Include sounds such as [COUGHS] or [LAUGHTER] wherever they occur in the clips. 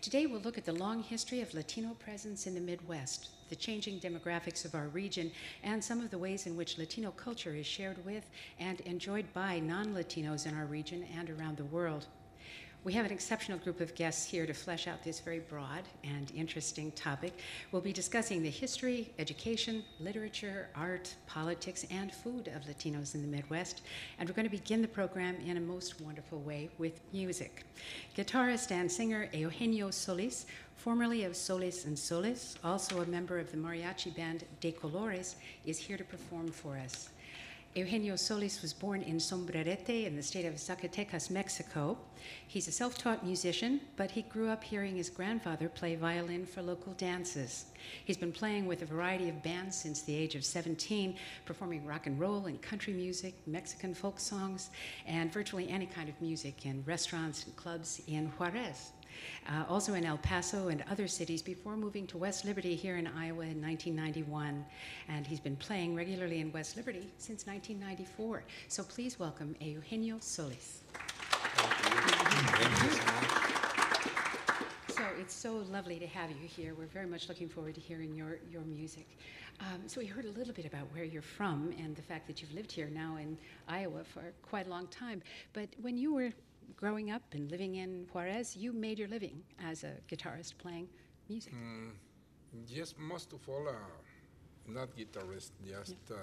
Today we'll look at the long history of Latino presence in the Midwest, the changing demographics of our region, and some of the ways in which Latino culture is shared with and enjoyed by non Latinos in our region and around the world. We have an exceptional group of guests here to flesh out this very broad and interesting topic. We'll be discussing the history, education, literature, art, politics, and food of Latinos in the Midwest. And we're going to begin the program in a most wonderful way with music. Guitarist and singer Eugenio Solis, formerly of Solis and Solis, also a member of the mariachi band De Colores, is here to perform for us. Eugenio Solis was born in Sombrerete in the state of Zacatecas, Mexico. He's a self taught musician, but he grew up hearing his grandfather play violin for local dances. He's been playing with a variety of bands since the age of 17, performing rock and roll and country music, Mexican folk songs, and virtually any kind of music in restaurants and clubs in Juarez uh, also in El Paso and other cities before moving to West Liberty here in Iowa in 1991. And he's been playing regularly in West Liberty since 1994. So please welcome Eugenio Solis. So it's so lovely to have you here. We're very much looking forward to hearing your, your music. Um, so we heard a little bit about where you're from and the fact that you've lived here now in Iowa for quite a long time. But when you were growing up and living in Juarez, you made your living as a guitarist playing music. Mm, yes, most of all, uh, not guitarist, just uh,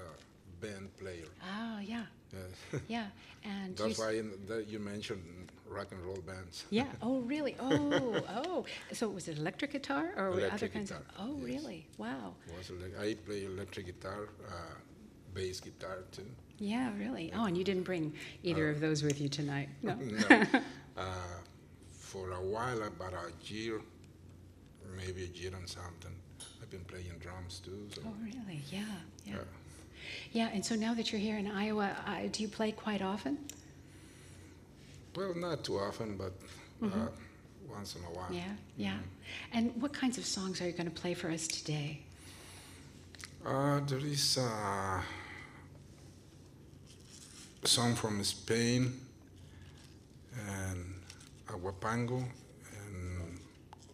band player. Oh, yeah. Yes. [LAUGHS] yeah, and that's why in you mentioned rock and roll bands. yeah. [LAUGHS] Oh, really? Oh, oh. So was it electric guitar or electric other kinds guitar, of? Oh, yes. really? Wow. Was I play electric guitar, uh, bass guitar too. Yeah, really. Oh, and you didn't bring either uh, of those with you tonight? No. no. [LAUGHS] Uh, for a while, about a year, maybe a year and something, I've been playing drums too. So. Oh, really? Yeah, yeah. Uh, yeah, and so now that you're here in Iowa, uh, do you play quite often? Well, not too often, but mm-hmm. Uh, once in a while. Yeah, yeah. Mm-hmm. And what kinds of songs are you going to play for us today? Uh, there is song from Spain and Aguapango and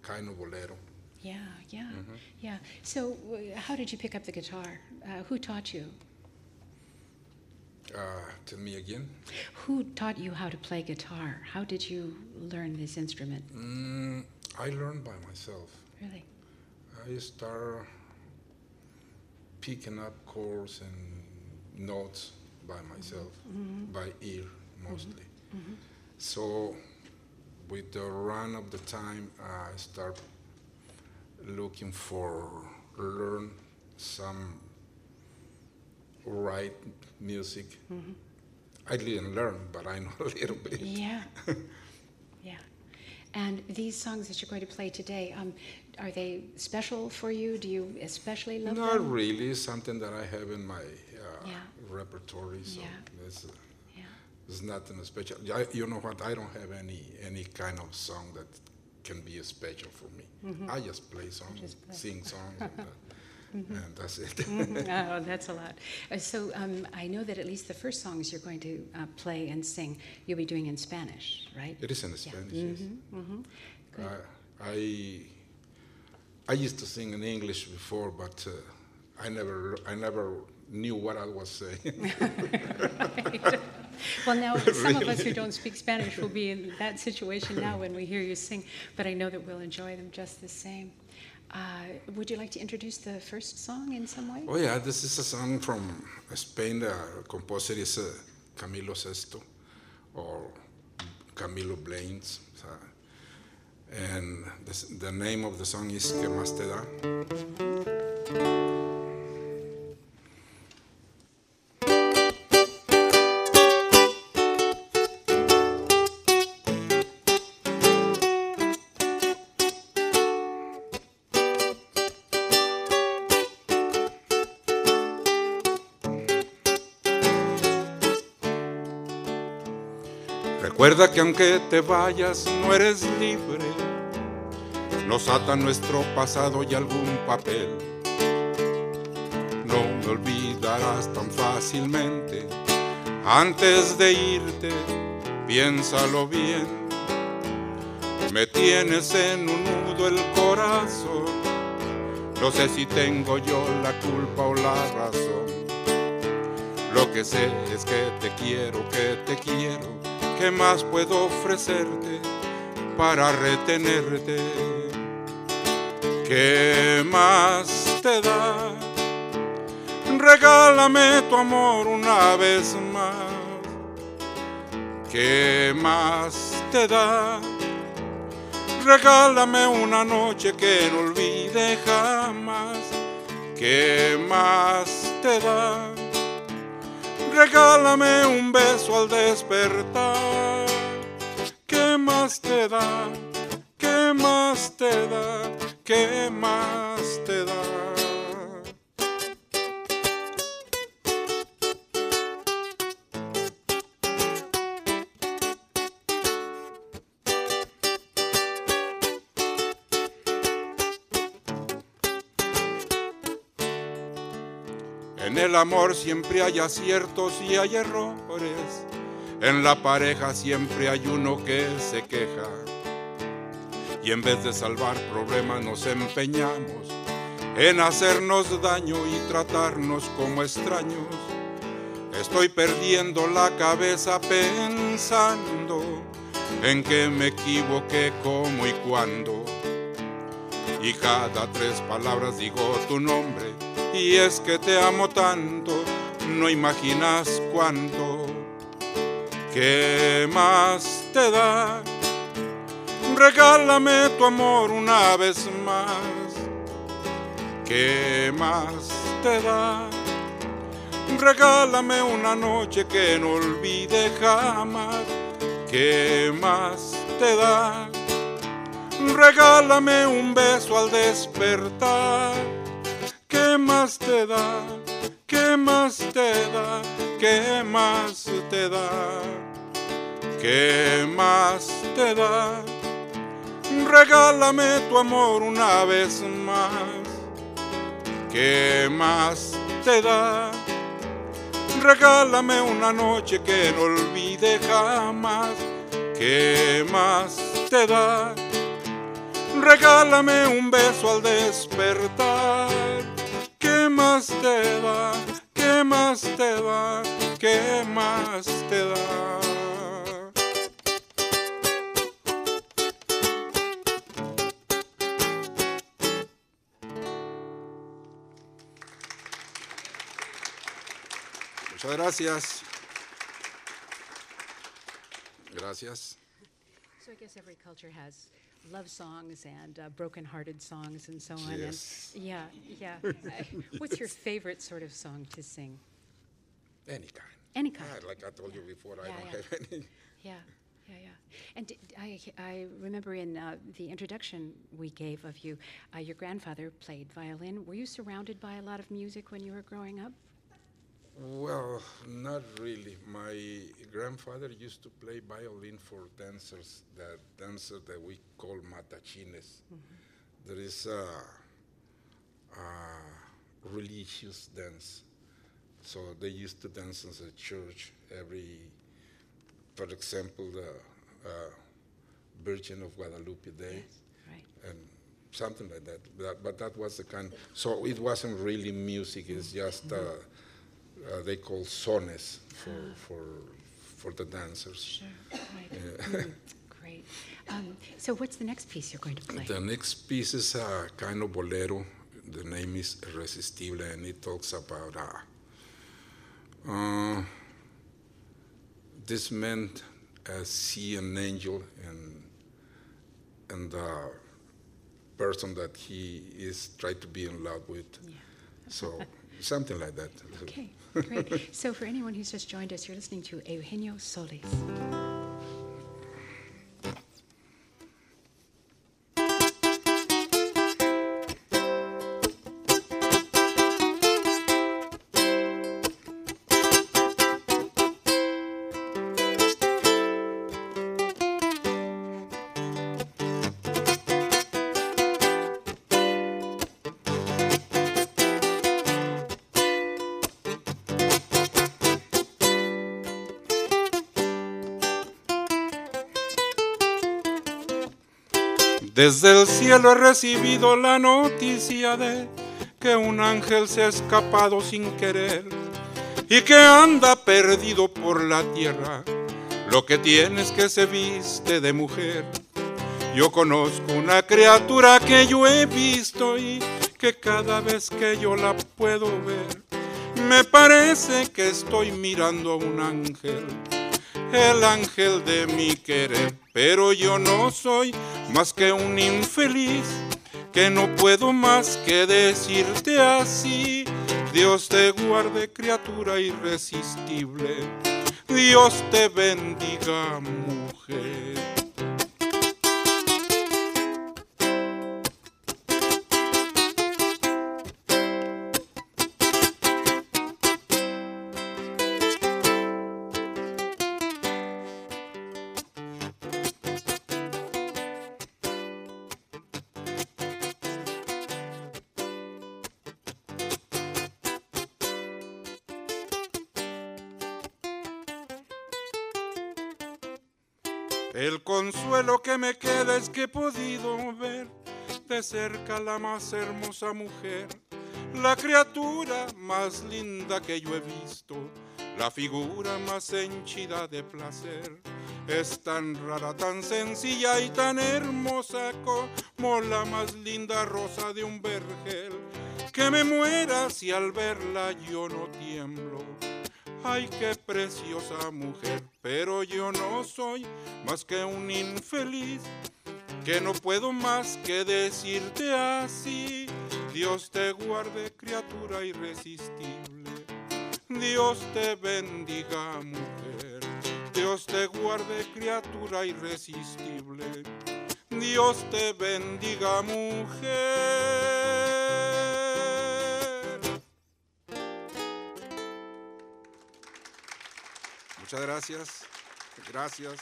Kaino Bolero. Yeah, yeah, mm-hmm. yeah. So, uh, how did you pick up the guitar? Uh, who taught you? Uh, tell me again. Who taught you how to play guitar? How did you learn this instrument? Mm, I learned by myself. Really? I started picking up chords and notes by myself, mm-hmm. by ear mostly. Mm-hmm. So, with the run of the time, I start looking for learn some write music. Mm-hmm. I didn't learn, but I know [LAUGHS] a little bit. Yeah, [LAUGHS] yeah. And these songs that you're going to play today, um, are they special for you? Do you especially love Not them? Not really. Something that I have in my uh, yeah repertory. So yeah. there's, yeah. there's nothing special. I, you know what? I don't have any any kind of song that can be a special for me. Mm-hmm. I just play songs, just play. sing songs, and, uh, [LAUGHS] mm-hmm. and, that's it. mm-hmm. [LAUGHS] Oh, that's a lot. Uh, so um, I know that at least the first songs you're going to uh, play and sing, you'll be doing in Spanish, right? It is in Spanish. Yes. Mm-hmm. Mm-hmm. I I used to sing in English before, but uh, I never I never knew what I was saying. right. [LAUGHS] [LAUGHS] Well, now some of us who don't speak Spanish will be in [LAUGHS] that situation now when we hear you sing, but I know that we'll enjoy them just the same. Uh, would you like to introduce the first song in some way? Oh yeah, this is a song from Spain. The composer is uh, Camilo Sesto or Camilo Blanes. and this, the name of the song is Que más te da. Recuerda que aunque te vayas no eres libre, nos ata nuestro pasado y algún papel. No me olvidarás tan fácilmente, antes de irte, piénsalo bien. Me tienes en un nudo el corazón. No sé si tengo yo la culpa o la razón. Lo que sé es que te quiero, que te quiero. ¿Qué más puedo ofrecerte para retenerte? ¿Qué más te da? Regálame tu amor una vez más. ¿Qué más te da? Regálame una noche que no olvide jamás. ¿Qué más te da? Regálame un beso al despertar. ¿Qué más te da? ¿Qué más te da? ¿Qué más te da? El amor siempre hay aciertos y hay errores. En la pareja siempre hay uno que se queja. Y en vez de salvar problemas nos empeñamos en hacernos daño y tratarnos como extraños. Estoy perdiendo la cabeza pensando en que me equivoqué, cómo y cuándo. Y cada tres palabras digo tu nombre y es que te amo tanto, no imaginas cuánto. ¿Qué más te da? Regálame tu amor una vez más. ¿Qué más te da? Regálame una noche que no olvide jamás. ¿Qué más te da? Regálame un beso al despertar. ¿Qué más te da? ¿Qué más te da? ¿Qué más te da? ¿Qué más te da? Regálame tu amor una vez más. ¿Qué más te da? Regálame una noche que no olvide jamás. ¿Qué más te da? Regálame un beso al despertar. ¿Qué más te da? ¿Qué más te da? ¿Qué más te da? Muchas gracias. Gracias. So I guess every culture has love songs and uh, broken-hearted songs and so on. Yes. And yeah, yeah. [LAUGHS] Uh, What's your favorite sort of song to sing? Any kind. Any kind. Ah, like I told you before, I don't yeah. have any. Yeah, yeah, yeah. And d- I, I remember in uh, the introduction we gave of you, uh, your grandfather played violin. Were you surrounded by a lot of music when you were growing up? Well, not really. My grandfather used to play violin for dancers, that dancer that we call matachines. There is a, a religious dance. So they used to dance in the church every, for example, the uh, Virgin of Guadalupe Day Right. and something like that. But, but that was the kind. So it wasn't really music. It's just uh, uh, they call sones for for for the dancers. Sure. Right. Mm, great. Um, so what's the next piece you're going to play? The next piece is a kind of bolero. The name is Irresistible, and it talks about uh, uh, this man uh, see an angel and and the person that he is trying to be in love with. Yeah. So [LAUGHS] something like that. Okay, great. [LAUGHS] so for anyone who's just joined us, you're listening to Eugenio Solis. Desde el cielo he recibido la noticia de que un ángel se ha escapado sin querer y que anda perdido por la tierra. Lo que tiene es que se viste de mujer. Yo conozco una criatura que yo he visto y que cada vez que yo la puedo ver, me parece que estoy mirando a un ángel, el ángel de mi querer. Pero yo no soy más que un infeliz, que no puedo más que decirte así. Dios te guarde, criatura irresistible. Dios te bendiga. El consuelo que me queda es que he podido ver de cerca la más hermosa mujer, la criatura más linda que yo he visto, la figura más henchida de placer. Es tan rara, tan sencilla y tan hermosa como la más linda rosa de un vergel, que me muera si al verla yo no. Ay, qué preciosa mujer, pero yo no soy más que un infeliz, que no puedo más que decirte así. Dios te guarde, criatura irresistible. Dios te bendiga, mujer. Dios te guarde, criatura irresistible. Dios te bendiga, mujer. Muchas gracias. Gracias.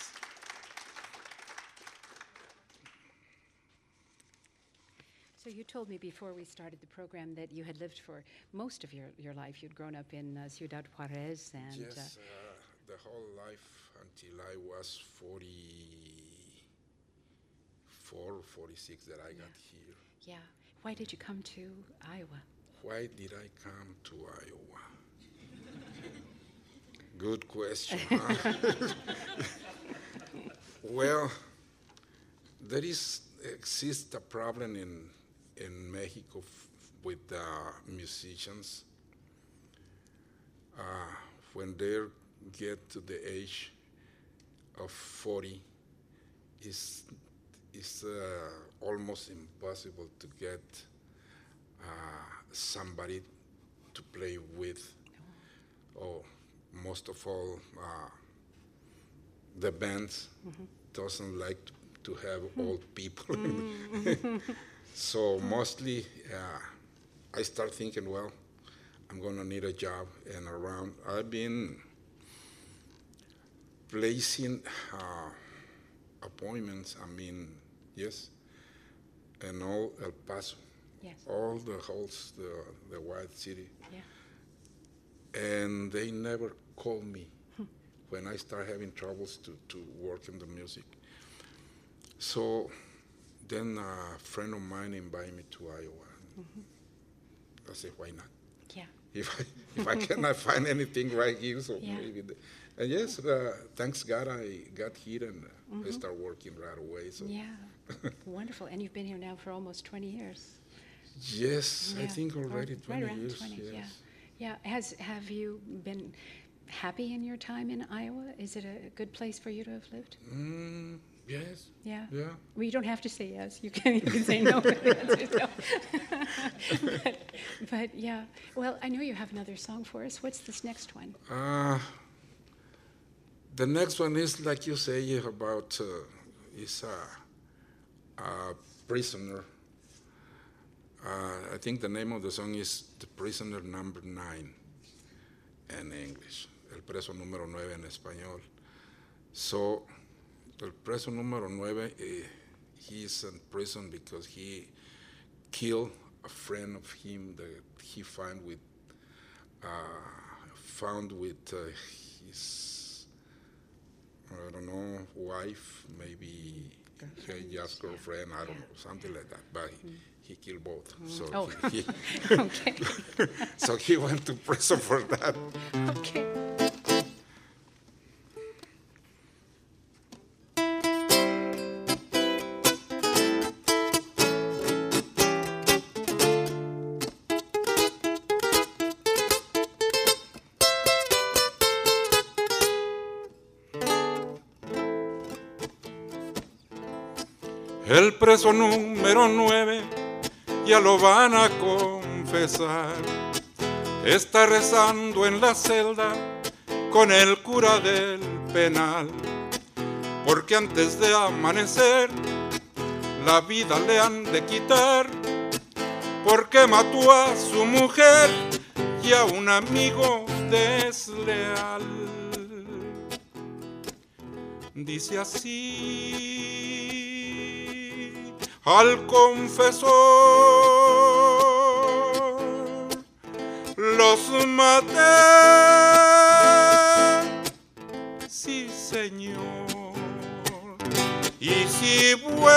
So you told me before we started the program that you had lived for most of your, your life. You'd grown up in uh, Ciudad Juarez and Yes, uh, uh, the whole life until I was 44, 46 that I got here. yeah. Why did you come to Iowa? Why did I come to Iowa? Good question. huh? [LAUGHS] well, there is exists a problem in in Mexico with uh, musicians. Uh, when they get to the age of 40, it's, it's uh, almost impossible to get uh, somebody to play with, or most of all, uh, the bands doesn't like to, to have old people. [LAUGHS] so mostly, uh, I start thinking, well, I'm gonna need a job, and around I've been placing uh, appointments. I mean, yes, and all El Paso, Yes. all the halls, the the white city, Yeah. and they never call me when I start having troubles to, to work in the music. So then a friend of mine invited me to Iowa. I said, why not? Yeah. If I, if I cannot [LAUGHS] find anything right here, so Yeah. maybe. The, and yes, uh, thanks God I got here and uh, I start working right away. So Yeah. [LAUGHS] Wonderful. And you've been here now for almost 20 years. yes, I Yeah. think Or already right 20 around years. 20, yes. yeah. Yeah. Has have you been happy in your time in Iowa? Is it a good place for you to have lived? Mm, yes. Yeah. Yeah. Well, you don't have to say yes. You can, you can say no. The answer is no. but, but yeah. Well, I know you have another song for us. What's this next one? Uh, the next one is like you say about uh, is a, a prisoner. Uh, I think the name of the song is "The Prisoner Number Nine" in English, el preso número nueve en español. So, el preso número nueve, eh, he is in prison because he killed a friend of him that he found with uh, found with uh, his I don't know wife, maybe just girlfriend, I don't know, something like that. But he, he killed both. So Oh. he, [LAUGHS] Okay, [LAUGHS] so he went to prison for that. okay. El preso número nueve ya lo van a confesar. Está rezando en la celda con el cura del penal. Porque antes de amanecer la vida le han de quitar. Porque mató a su mujer y a un amigo desleal. Dice así al confesor, los maté, sí señor, y si vuelvo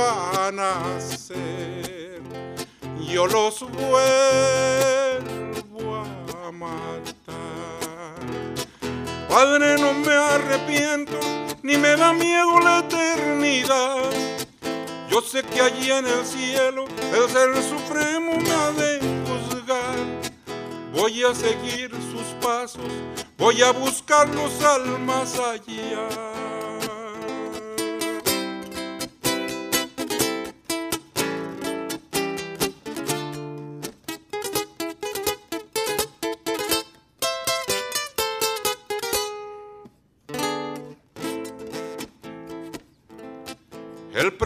a nacer, yo los vuelvo a matar. Padre, no me arrepiento, ni me da miedo la eternidad. Yo sé que allí en el cielo el Ser Supremo me ha de juzgar. Voy a seguir sus pasos, voy a buscarlos al más allá.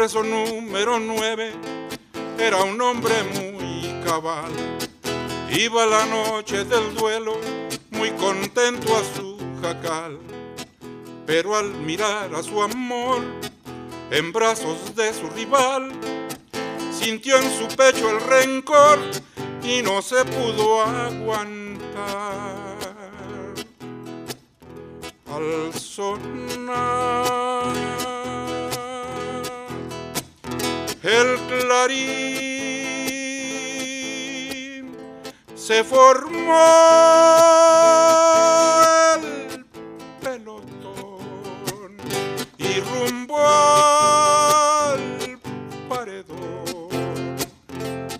Preso número nueve era un hombre muy cabal. Iba la noche del duelo muy contento a su jacal. Pero al mirar a su amor en brazos de su rival, sintió en su pecho el rencor y no se pudo aguantar. Al sonar el clarín. Se formó el pelotón y rumbo al paredón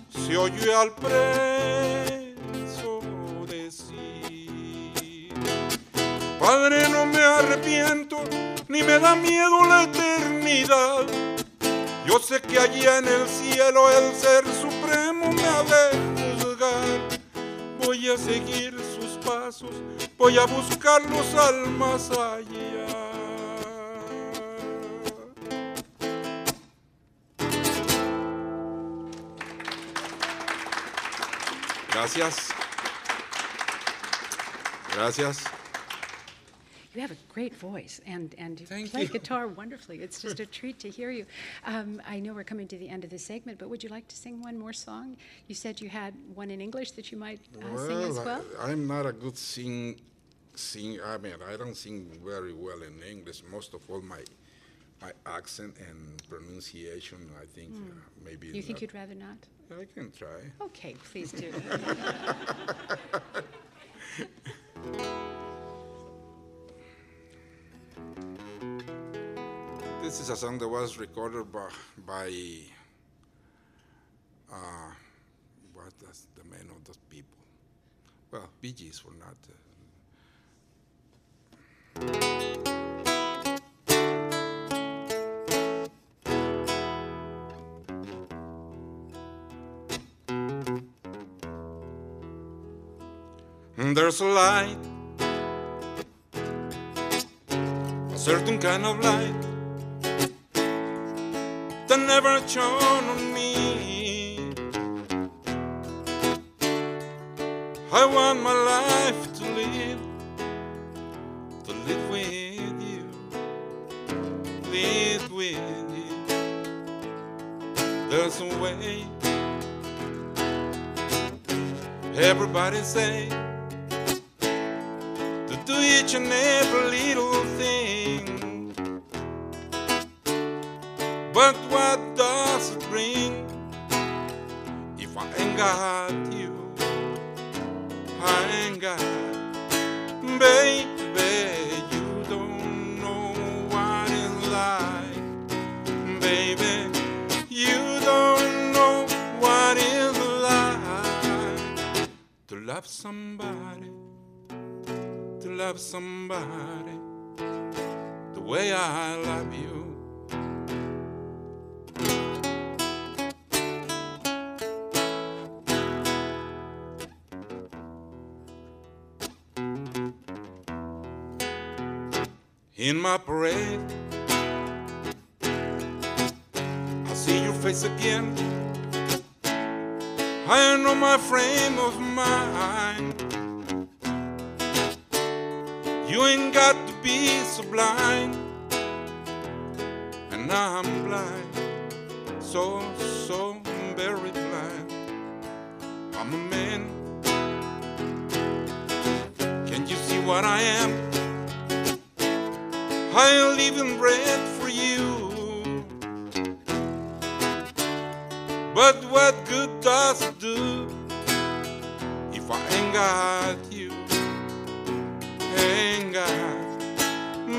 se oyó al preso decir Padre no me arrepiento ni me da miedo la eternidad yo sé que allí en el cielo el Ser Supremo me ha de juzgar. Voy a seguir sus pasos, voy a buscarlos al más allá. Gracias. Gracias. You have a great voice and, and you Thank play you. guitar wonderfully. It's just a [LAUGHS] treat to hear you. Um, I know we're coming to the end of the segment, but would you like to sing one more song? You said you had one in English that you might uh, sing as well. I, am not a good sing, sing. I mean, I don't sing very well in English. Most of all, my my accent and pronunciation. I think uh, maybe. You think you'd rather not? I can try. Okay, please do. [LAUGHS] [LAUGHS] This is a song that was recorded by, by uh, what is the name of those people? Well, Bee Gees were not. Uh, There's a light, a certain kind of light never shone on me. I want my life to live, to live with you, live with you. There's a way. Everybody say to do each and every little Parade, I see your face again. I know my frame of mind. You ain't got to be so blind, and I'm blind, so so very blind. I'm a man. Can you see what I am? I'll even bread for you. But what good does it do if I ain't got you? Ain't got,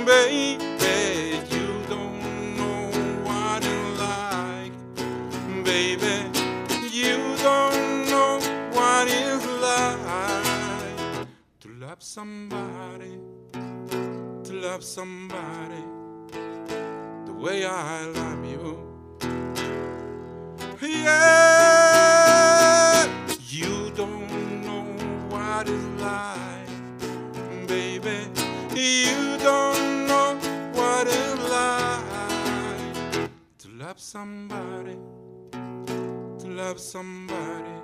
baby, you don't know what it's like, baby. You don't know what it's like to love somebody love somebody the way I love you. Yeah, you don't know what it's like, baby. You don't know what it's like to love somebody, to love somebody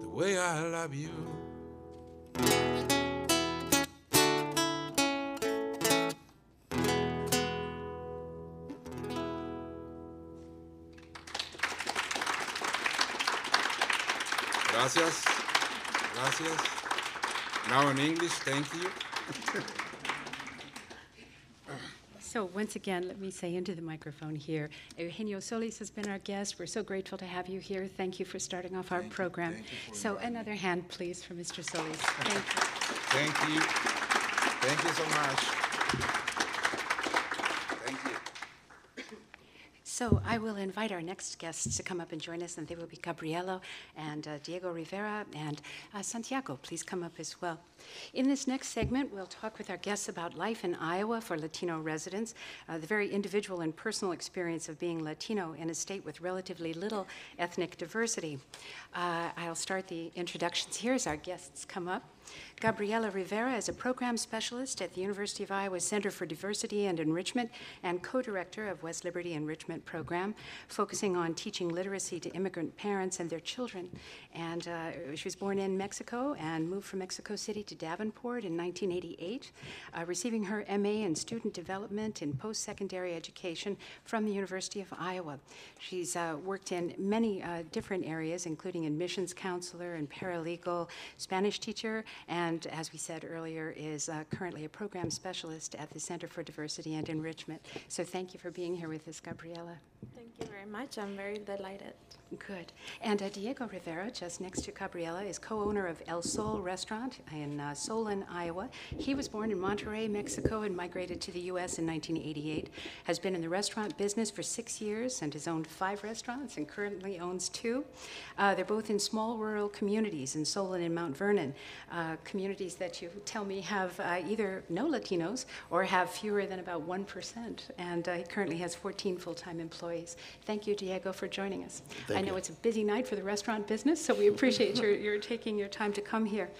the way I love you. Gracias. Gracias. Now in English, thank you. So once again, let me say into the microphone here, Eugenio Solis has been our guest. We're so grateful to have you here. Thank you for starting off our Thank program. Thank you So inviting me. another hand, please, for Mr. Solis. Thank you. Thank you. Thank you so much. Thank you. So I will invite our next guests to come up and join us, and they will be Gabriela and uh, Diego Rivera and uh, Santiago. Please come up as well. In this next segment, we'll talk with our guests about life in Iowa for Latino residents, uh, the very individual and personal experience of being Latino in a state with relatively little ethnic diversity. Uh, I'll start the introductions here as our guests come up. Gabriela Rivera is a program specialist at the University of Iowa Center for Diversity and Enrichment and co director of West Liberty Enrichment Program, focusing on teaching literacy to immigrant parents and their children. And uh, she was born in Mexico and moved from Mexico City to Davenport in 1988, uh, receiving her MA in Student Development in Post Secondary Education from the University of Iowa. She's uh, worked in many uh, different areas, including admissions counselor and paralegal, Spanish teacher, and as we said earlier, is uh, currently a program specialist at the Center for Diversity and Enrichment. So thank you for being here with us, Gabriela. Thank you very much. I'm very delighted. Good. And uh, Diego Rivera, just next to Gabriela, is co owner of El Sol Restaurant in uh, Solon, Iowa. He was born in Monterrey, Mexico, and migrated to the U.S. in 1988. Has been in the restaurant business for six years and has owned five restaurants and currently owns two. Uh, they're both in small rural communities in Solon and Mount Vernon, uh, communities that you tell me have uh, either no Latinos or have fewer than about 1%. And uh, he currently has 14 full time employees. Thank you, Diego, for joining us. I know it's a busy night for the restaurant business, so we appreciate [LAUGHS] your, your taking your time to come here.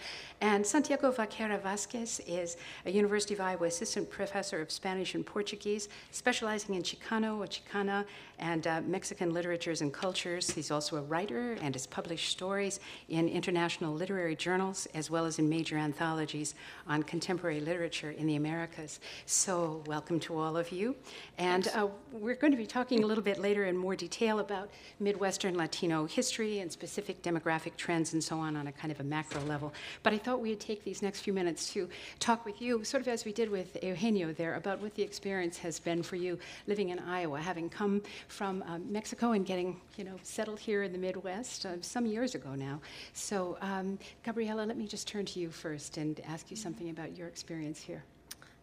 And Santiago Vaquera Vasquez is a University of Iowa assistant professor of Spanish and Portuguese, specializing in Chicano or Chicana and uh, Mexican literatures and cultures. He's also a writer and has published stories in international literary journals as well as in major anthologies on contemporary literature in the Americas. So, welcome to all of you. And uh, we're going to be talking a little bit later in more detail about Midwestern Latino history and specific demographic trends and so on on a kind of a macro level. But I thought we'd take these next few minutes to talk with you, sort of as we did with Eugenio there, about what the experience has been for you living in Iowa, having come from uh, Mexico and getting, you know, settled here in the Midwest uh, some years ago now. So, um, Gabriela, let me just turn to you first and ask you something about your experience here.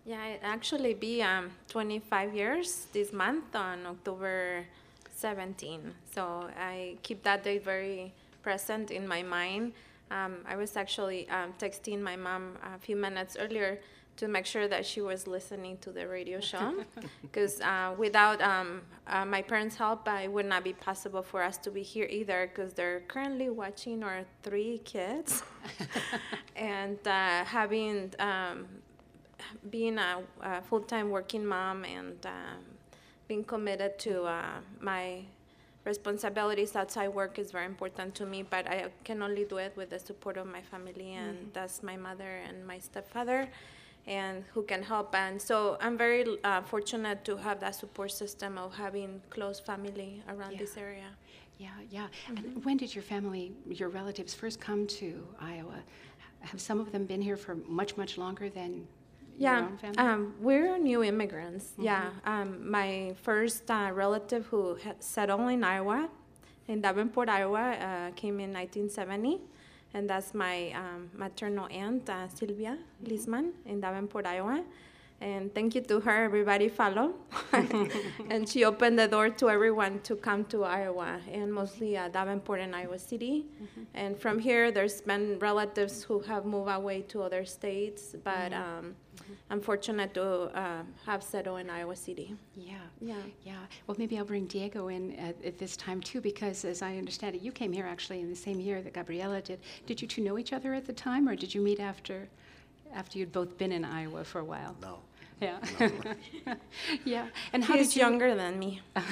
Yeah, it actually be um, 25 years this month on October 17. So I keep that date very present in my mind. Um, I was actually um, texting my mom a few minutes earlier to make sure that she was listening to the radio show. [LAUGHS] Because uh, without um, uh, my parents' help, it would not be possible for us to be here either because they're currently watching our three kids. [LAUGHS] And uh, having um, being a, a full-time working mom and um, being committed to uh, my responsibilities outside work is very important to me but i can only do it with the support of my family and Mm-hmm. that's my mother and my stepfather and who can help and so i'm very uh, fortunate to have that support system of having close family around Yeah. this area Yeah, yeah. And when did your family, your relatives first come to Iowa? Have some of them been here for much, much longer than Yeah, um, we're new immigrants. Yeah, um, my first uh, relative who settled in Iowa, in Davenport, Iowa, uh, came in 1970, and that's my um, maternal aunt uh, Sylvia Lisman in Davenport, Iowa. And thank you to her, everybody follow. [LAUGHS] and she opened the door to everyone to come to Iowa, and mostly uh, Davenport and Iowa City. And from here, there's been relatives who have moved away to other states, but um, I'm fortunate to uh, have settled in Iowa City. yeah. Yeah. Yeah. Well, maybe I'll bring Diego in at, at this time too, because as I understand it, you came here actually in the same year that Gabriela did. Did you two know each other at the time, or did you meet after, after you'd both been in Iowa for a while? No. Yeah. [LAUGHS] yeah. And how He's did you? younger than me, [LAUGHS] [LAUGHS]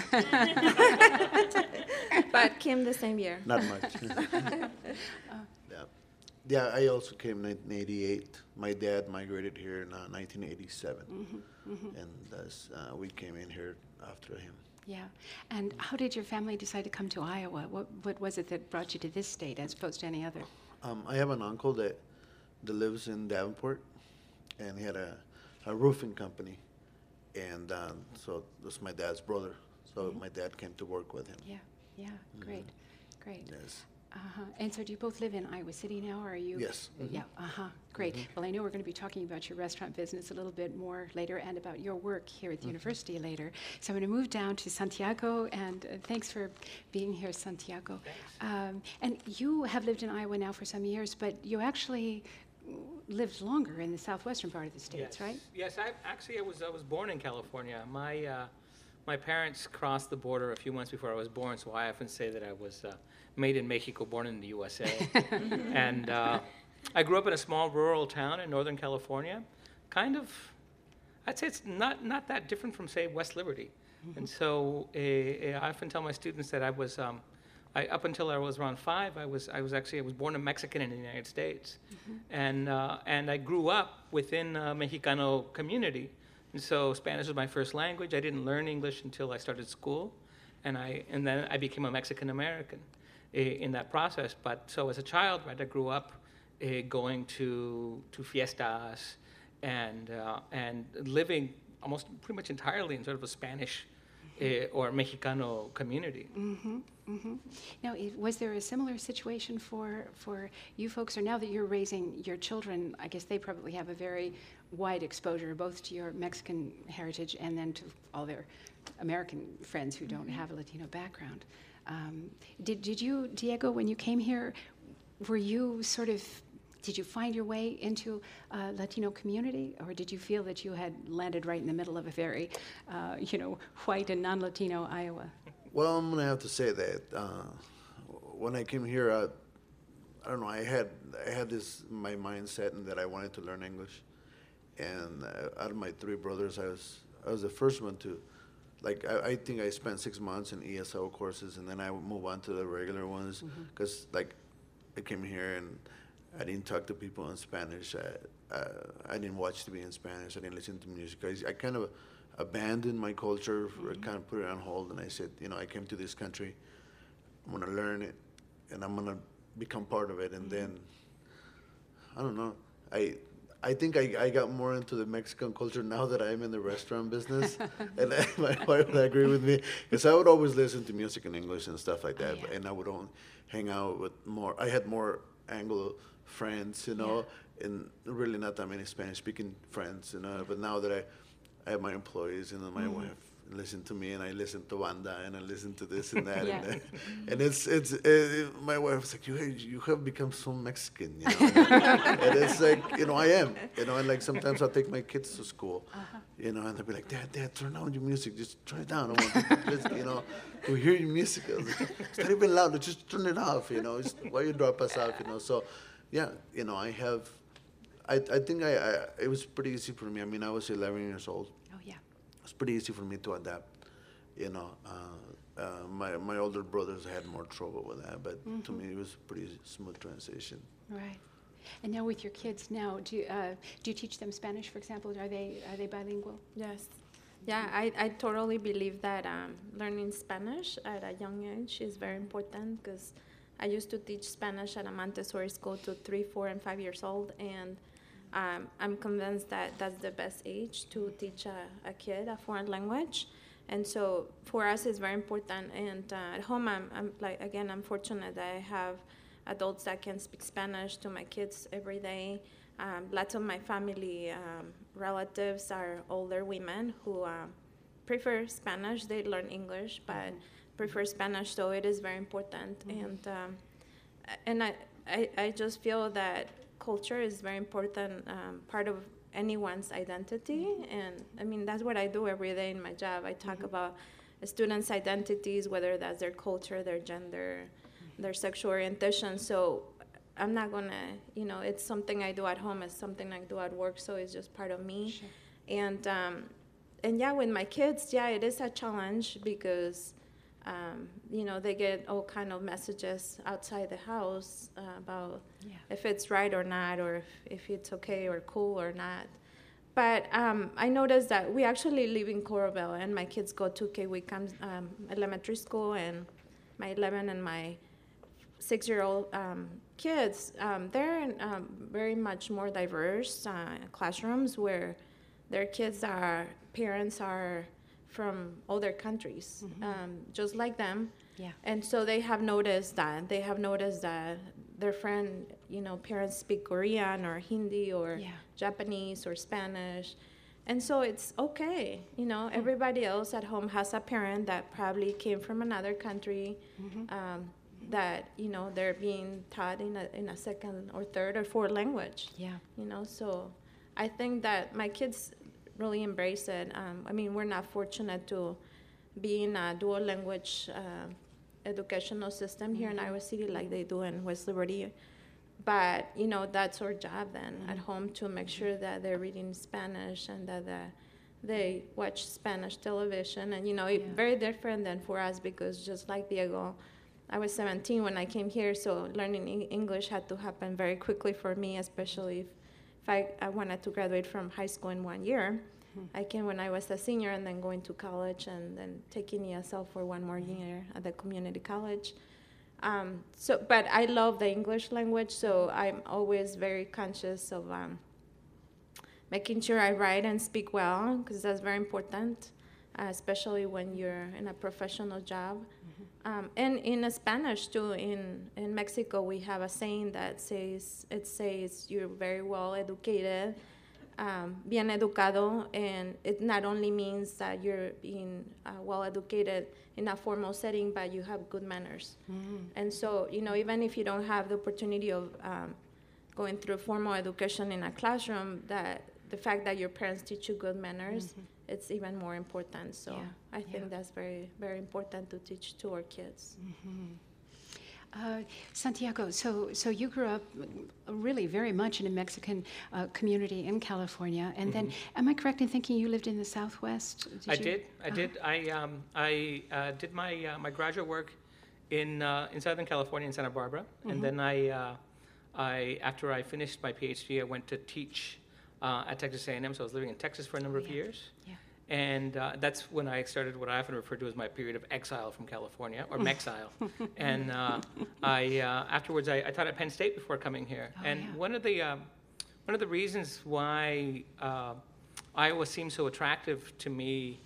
but came the same year. Not much. yeah. Yeah, I also came in 1988. My dad migrated here in uh, 1987, and thus, uh, we came in here after him. Yeah. And how did your family decide to come to Iowa? What, what was it that brought you to this state as opposed to any other? Um, I have an uncle that, that lives in Davenport, and he had a, a roofing company, and um, so that's my dad's brother. So my dad came to work with him. Yeah. Yeah. Great. Great. Yes. Uh-huh. And so do you both live in Iowa City now, or are you? Yes. Mhm. Yeah, uh-huh, great. Well, I know we're going to be talking about your restaurant business a little bit more later and about your work here at the university later. So I'm going to move down to Santiago, and uh, thanks for being here, Santiago. Um, and you have lived in Iowa now for some years, but you actually lived longer in the southwestern part of the states, yes. right? Yes, I actually I was I was born in California. My uh, my parents crossed the border a few months before I was born, so I often say that I was uh, made in Mexico, born in the USA. [LAUGHS] and uh, I grew up in a small rural town in Northern California, kind of. I'd say it's not not that different from say West Liberty. And so uh, I often tell my students that I was. Um, I, up until I was around five, I was I was actually I was born a Mexican in the United States, and uh, and I grew up within a Mexicano community, and so Spanish was my first language. I didn't learn English until I started school, and I and then I became a Mexican American in that process. But so as a child, right, I grew up uh, going to to fiestas and uh, and living almost pretty much entirely in sort of a Spanish uh, or Mexicano community. Mm-hmm. Now, i- was there a similar situation for, for you folks, or now that you're raising your children, I guess they probably have a very wide exposure both to your Mexican heritage and then to all their American friends who don't have a Latino background. Um, did, did you, Diego, when you came here, were you sort of, did you find your way into a Latino community, or did you feel that you had landed right in the middle of a very, uh, you know, white and non-Latino Iowa? Well, I'm gonna have to say that uh, when I came here, uh, I don't know. I had I had this my mindset and that I wanted to learn English, and uh, out of my three brothers, I was I was the first one to, like I, I think I spent six months in ESL courses, and then I would move on to the regular ones because like I came here and I didn't talk to people in Spanish. I, uh, I didn't watch TV in Spanish. I didn't listen to music. I, I kind of abandoned my culture, or kind of put it on hold, and I said, you know, I came to this country, I'm gonna learn it, and I'm gonna become part of it, and then, I don't know, I, I think I, I got more into the Mexican culture now that I'm in the restaurant business, [LAUGHS] and I, my wife would agree with me, because I would always listen to music in English and stuff like that, oh, yeah. and I would only hang out with more, I had more Anglo friends, you know, and really not that many Spanish-speaking friends, you know, but now that I, I have my employees, and then my mm. wife listen to me, and I listen to Wanda, and I listen to this and that, [LAUGHS] Yeah. and, that. and it's it's it, my wife's like you you have become so Mexican, you know, [LAUGHS] and it's like you know I am, you know, and like sometimes I'll take my kids to school, uh-huh. you know, and they'll be like, Dad, Dad, turn down your music, just turn it down, I want to listen, you know, to hear your music. Like, it's not even loud, just turn it off, you know, it's, why you drop us off, you know, so yeah, you know, I have. I, I think I, I it was pretty easy for me. I mean, I was 11 years old. It's pretty easy for me to adapt. You know, uh, uh, my my older brothers had more trouble with that, but to me it was a pretty smooth transition. Right. And now with your kids now, do you, uh, do you teach them Spanish, for example? Are they, are they bilingual? Yes. Yeah, I, I totally believe that um, learning Spanish at a young age is very important because I used to teach Spanish at a Montessori school to three, four, and five years old, and um, I'm convinced that that's the best age to teach a, a kid a foreign language. And so for us, it's very important. And uh, at home, I'm, I'm like again, I'm fortunate that I have adults that can speak Spanish to my kids every day. Um, lots of my family um, relatives are older women who um, prefer Spanish. They learn English, but prefer Spanish, so it is very important. And um, and I, I I just feel that culture is very important um, part of anyone's identity. And I mean that's what I do every day in my job. I talk about students' identities, whether that's their culture, their gender, their sexual orientation. So I'm not gonna, you know, it's something I do at home. It's something I do at work. So it's just part of me. And um, and yeah, with my kids, yeah, it is a challenge because um, you know they get all kind of messages outside the house uh, about Yeah. if it's right or not, or if, if it's okay or cool or not. But um, I noticed that we actually live in Coralville, and my kids go to K Wickham um, Elementary School, and my 11 and my six-year-old um, kids, um, they're in um, very much more diverse uh, classrooms where their kids are parents are from other countries, um, just like them. Yeah. And so they have noticed that they have noticed that their friend, you know, parents speak Korean or Hindi or Yeah. Japanese or Spanish. And so it's okay, you know, everybody else at home has a parent that probably came from another country um, that, you know, they're being taught in a, in a second or third or fourth language Yeah. you know so i think that my kids really embrace it. Um, i mean we're not fortunate to be in a dual language uh, educational system here in iowa city like they do in west liberty. But you know that's our job then at home to make sure that they're reading spanish and that the, they watch spanish television. And you know it, Yeah. very different than for us because just like diego I was 17 when I came here, so learning English had to happen very quickly for me, especially if, I, I wanted to graduate from high school in one year. I came when I was a senior and then going to college and then taking ESL for one more year at the community college. Um, so, but I love the English language, so I'm always very conscious of um, making sure I write and speak well, because that's very important, uh, especially when you're in a professional job. Um, and in Spanish too, in, in Mexico, we have a saying that says, it says you're very well educated, um, bien educado, and it not only means that you're being uh, well educated in a formal setting, but you have good manners. And so, you know, even if you don't have the opportunity of um, going through formal education in a classroom, that the fact that your parents teach you good manners, it's even more important. So Yeah, I think yeah. that's very, very important to teach to our kids. Uh, Santiago, so so you grew up really very much in a Mexican uh, community in California, and then am I correct in thinking you lived in the Southwest? I you- did. I Uh-huh. did. I um, I uh, did my uh, my graduate work in uh, in Southern California in Santa Barbara, Mm-hmm. and then I uh, I after I finished my PhD, I went to teach uh, at Texas A&M. So I was living in Texas for a number of yeah. years, Yeah. and uh, that's when I started what I often refer to as my period of exile from California, or [LAUGHS] Mexile. and uh, I uh, afterwards I, I taught at Penn State before coming here. Oh, and yeah. one of the um, one of the reasons why uh, Iowa seemed so attractive to me,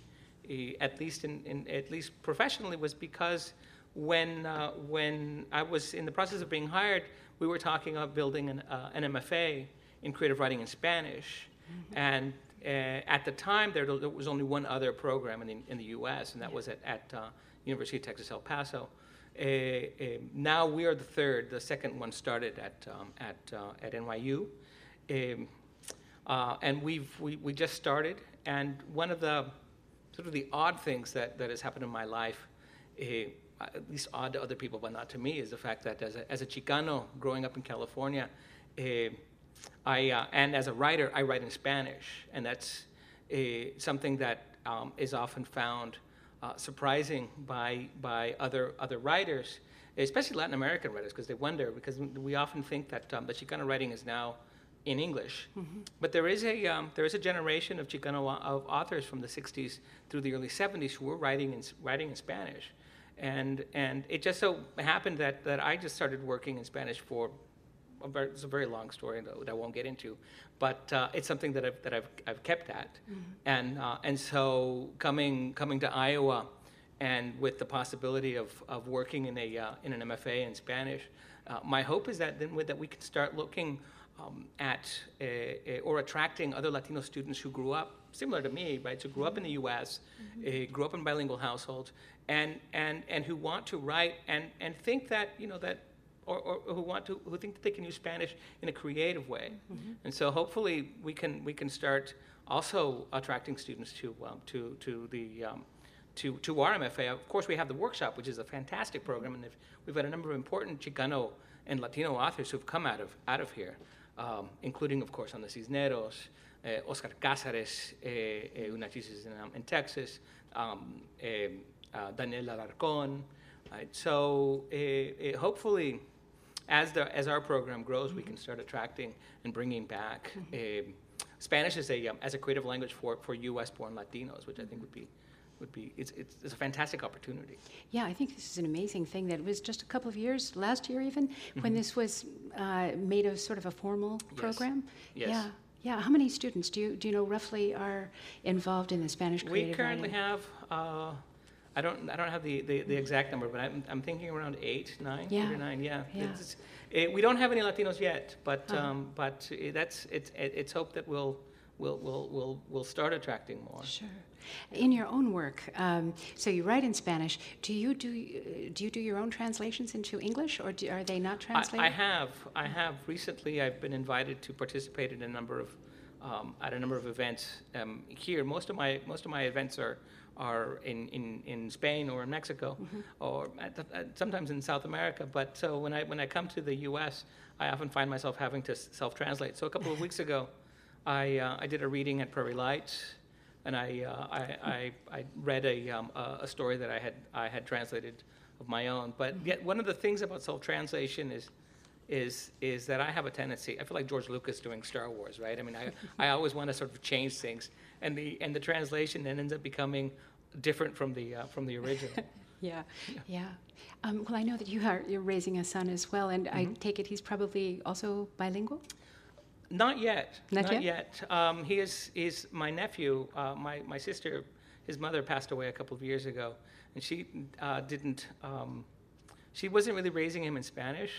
at least in, in at least professionally, was because when uh, when I was in the process of being hired, we were talking about building an, uh, an MFA in creative writing in Spanish, and uh, at the time there, there was only one other program in the, in the U.S. and that was at, at uh, University of Texas El Paso. Uh, uh, now we are the third. The second one started at um, at uh, at NYU. Um, uh, and we've we, we just started and one of the sort of the odd things that, that has happened in my life uh, at least odd to other people but not to me is the fact that as a, as a chicano growing up in california uh, I, uh, and as a writer i write in spanish and that's uh, something that um, is often found uh, surprising by, by other, other writers especially latin american writers because they wonder because we often think that um, the chicano writing is now in English. But there is a um, there is a generation of Chicano of authors from the '60s through the early '70s who were writing in writing in Spanish, and and it just so happened that that I just started working in Spanish for. A very, it's a very long story that that I won't get into, but uh, it's something that I've that I've, I've kept at, and uh, and so coming coming to Iowa, and with the possibility of, of working in a uh, in an MFA in Spanish, uh, my hope is that then with, that we can start looking um, at uh, uh, or attracting other Latino students who grew up similar to me, right? So grew up in the U.S., uh, grew up in bilingual households, and and and who want to write and and think that you know that. Or, or who want to who think that they can use Spanish in a creative way, and so hopefully we can we can start also attracting students to um, to to the um, to, to our MFA. Of course, we have the workshop, which is a fantastic program, and we've had a number of important Chicano and Latino authors who've come out of, out of here, um, including, of course, Ana Cisneros, uh, Oscar Casares, uh, uh, una thesis in, um, in Texas, um, uh, uh, Daniel Alarcón. Right? So uh, uh, hopefully, as, the, as our program grows, we can start attracting and bringing back. um Spanish as a, um, as a creative language for, for U.S.-born Latinos, which I think would be would be it's, it's, it's a fantastic opportunity. Yeah, I think this is an amazing thing that it was just a couple of years, last year even, when this was uh, made a sort of a formal Mm-hmm. Yes. program. Yes. Yeah. Yeah. How many students do you do you know roughly are involved in the Spanish creative We currently writing? have uh, I don't I don't have the, the, the exact number, but I'm, I'm thinking around eight, nine, eight Yeah. or nine. Yeah. Yeah. It's, eh, we don't have any Latinos yet, but Uh-huh. um, but eh, that's it's it's hope that we'll we'll we'll we'll we'll start attracting more. Sure. In your own work, um, so you write in Spanish. Do you do do you do your own translations into English, or do, are they not translated? I, I have. I have. Recently, I've been invited to participate in a number of um, at a number of events um, here. Most of my most of my events are are in, in, in Spain or in Mexico, or at the, at, sometimes in South America. But so when I when I come to the U.S., I often find myself having to self translate. So a couple of weeks ago, I uh, I did a reading at Prairie Lights. And I, uh, I, I, I read a, um, a a story that I had, I had translated of my own. But yet, one of the things about self translation is, is, is that I have a tendency, I feel like George Lucas doing Star Wars, right? I mean, I, I always want to sort of change things. And the, and the translation then ends up becoming different from the, uh, from the original. [LAUGHS] Yeah, yeah. Um, well, I know that you are you're raising a son as well, and I take it he's probably also bilingual. Not yet. Not yet? Um, he is is my nephew. Uh, my my sister, his mother passed away a couple of years ago, and she uh, didn't. Um, she wasn't really raising him in Spanish,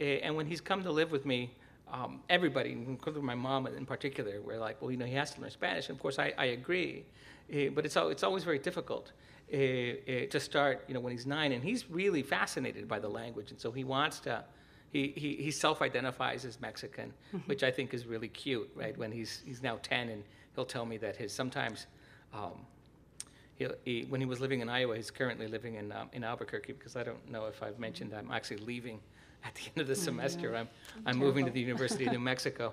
Eh, and when he's come to live with me, um, everybody, including my mom in particular, were like, "Well, you know, he has to learn Spanish." And of course, I, I agree, Eh, but it's al- it's always very difficult. eh, eh, to start, you know, when he's nine, and he's really fascinated by the language, and so he wants to, he, he, he self-identifies as Mexican, which I think is really cute, right? When he's he's now ten, and he'll tell me that his sometimes, um, he'll, he, when he was living in Iowa, he's currently living in um, in Albuquerque because I don't know if I've mentioned that I'm actually leaving [LAUGHS] at the end of the semester. I'm I'm moving to the [LAUGHS] University of New Mexico,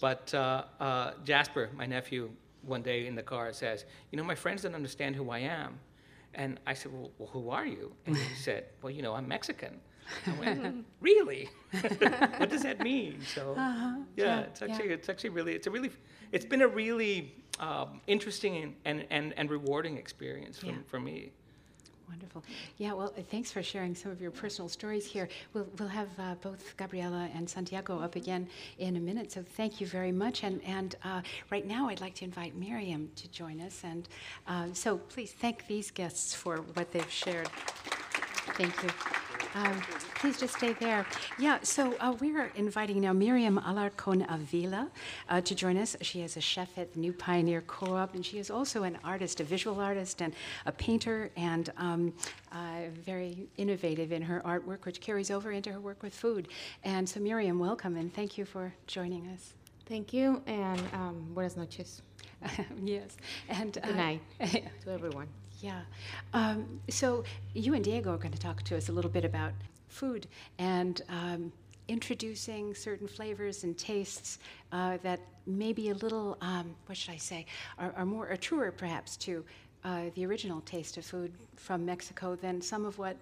but uh, uh, Jasper, my nephew, one day in the car says, "You know, my friends don't understand who I am." And I said, well, well, who are you? And he [LAUGHS] said, well, you know, I'm Mexican. I went, really? what does that mean? So, yeah, yeah, it's actually, yeah. it's actually really, it's a really, it's been a really um, interesting and, and, and, and rewarding experience for, Yeah. for me. Wonderful. Yeah, well, thanks for sharing some of your personal stories here. We'll, we'll have uh, both Gabriela and Santiago up again in a minute, so thank you very much. And, and uh, right now, I'd like to invite Miriam to join us. And uh, so please thank these guests for what they've shared. Thank you. Um, please just stay there. Yeah, so uh, we're inviting now Miriam Alarcon Avila uh, to join us. She is a chef at the New Pioneer Co op, and she is also an artist, a visual artist, and a painter, and um, uh, very innovative in her artwork, which carries over into her work with food. And so, Miriam, welcome, and thank you for joining us. Thank you and um, buenas noches. [LAUGHS] yes. And uh, Good night [LAUGHS] to everyone. Yeah. Um, so you and Diego are going to talk to us a little bit about food and um, introducing certain flavors and tastes uh, that maybe a little, um, what should I say, are, are more, are truer perhaps to uh, the original taste of food from Mexico than some of what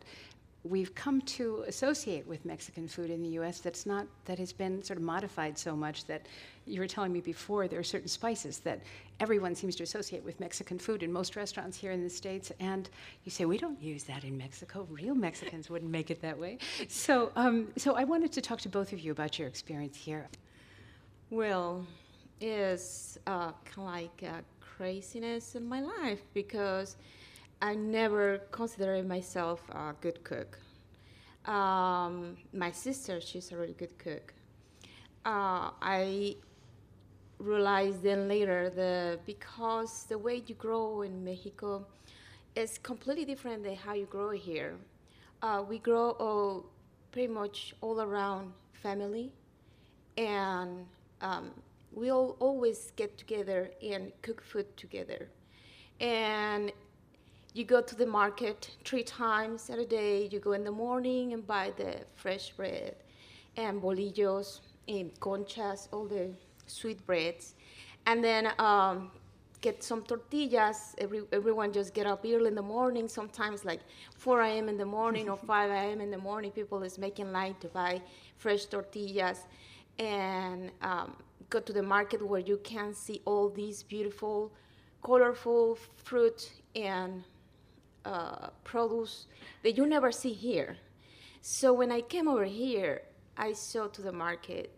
we've come to associate with Mexican food in the U.S. That's not that has been sort of modified so much that you were telling me before there are certain spices that everyone seems to associate with Mexican food in most restaurants here in the states, and you say we don't use that in Mexico. Real Mexicans wouldn't make it that way. So, um, so I wanted to talk to both of you about your experience here. Well, it's uh, like a craziness in my life because I never considered myself a good cook. Um, my sister, she's a really good cook. Uh, I realized then later that because the way you grow in Mexico is completely different than how you grow here. Uh, we grow uh, pretty much all around family, and um, we all always get together and cook food together. And you go to the market three times a day. You go in the morning and buy the fresh bread and bolillos and conchas, all the sweet breads. And then um, get some tortillas. Every, everyone just get up early in the morning, sometimes like 4 a.m. in the morning or [LAUGHS] 5 a.m. in the morning. People is making line to buy fresh tortillas and um, go to the market where you can see all these beautiful, colorful fruit and uh, produce that you never see here. So when I came over here, I saw to the market,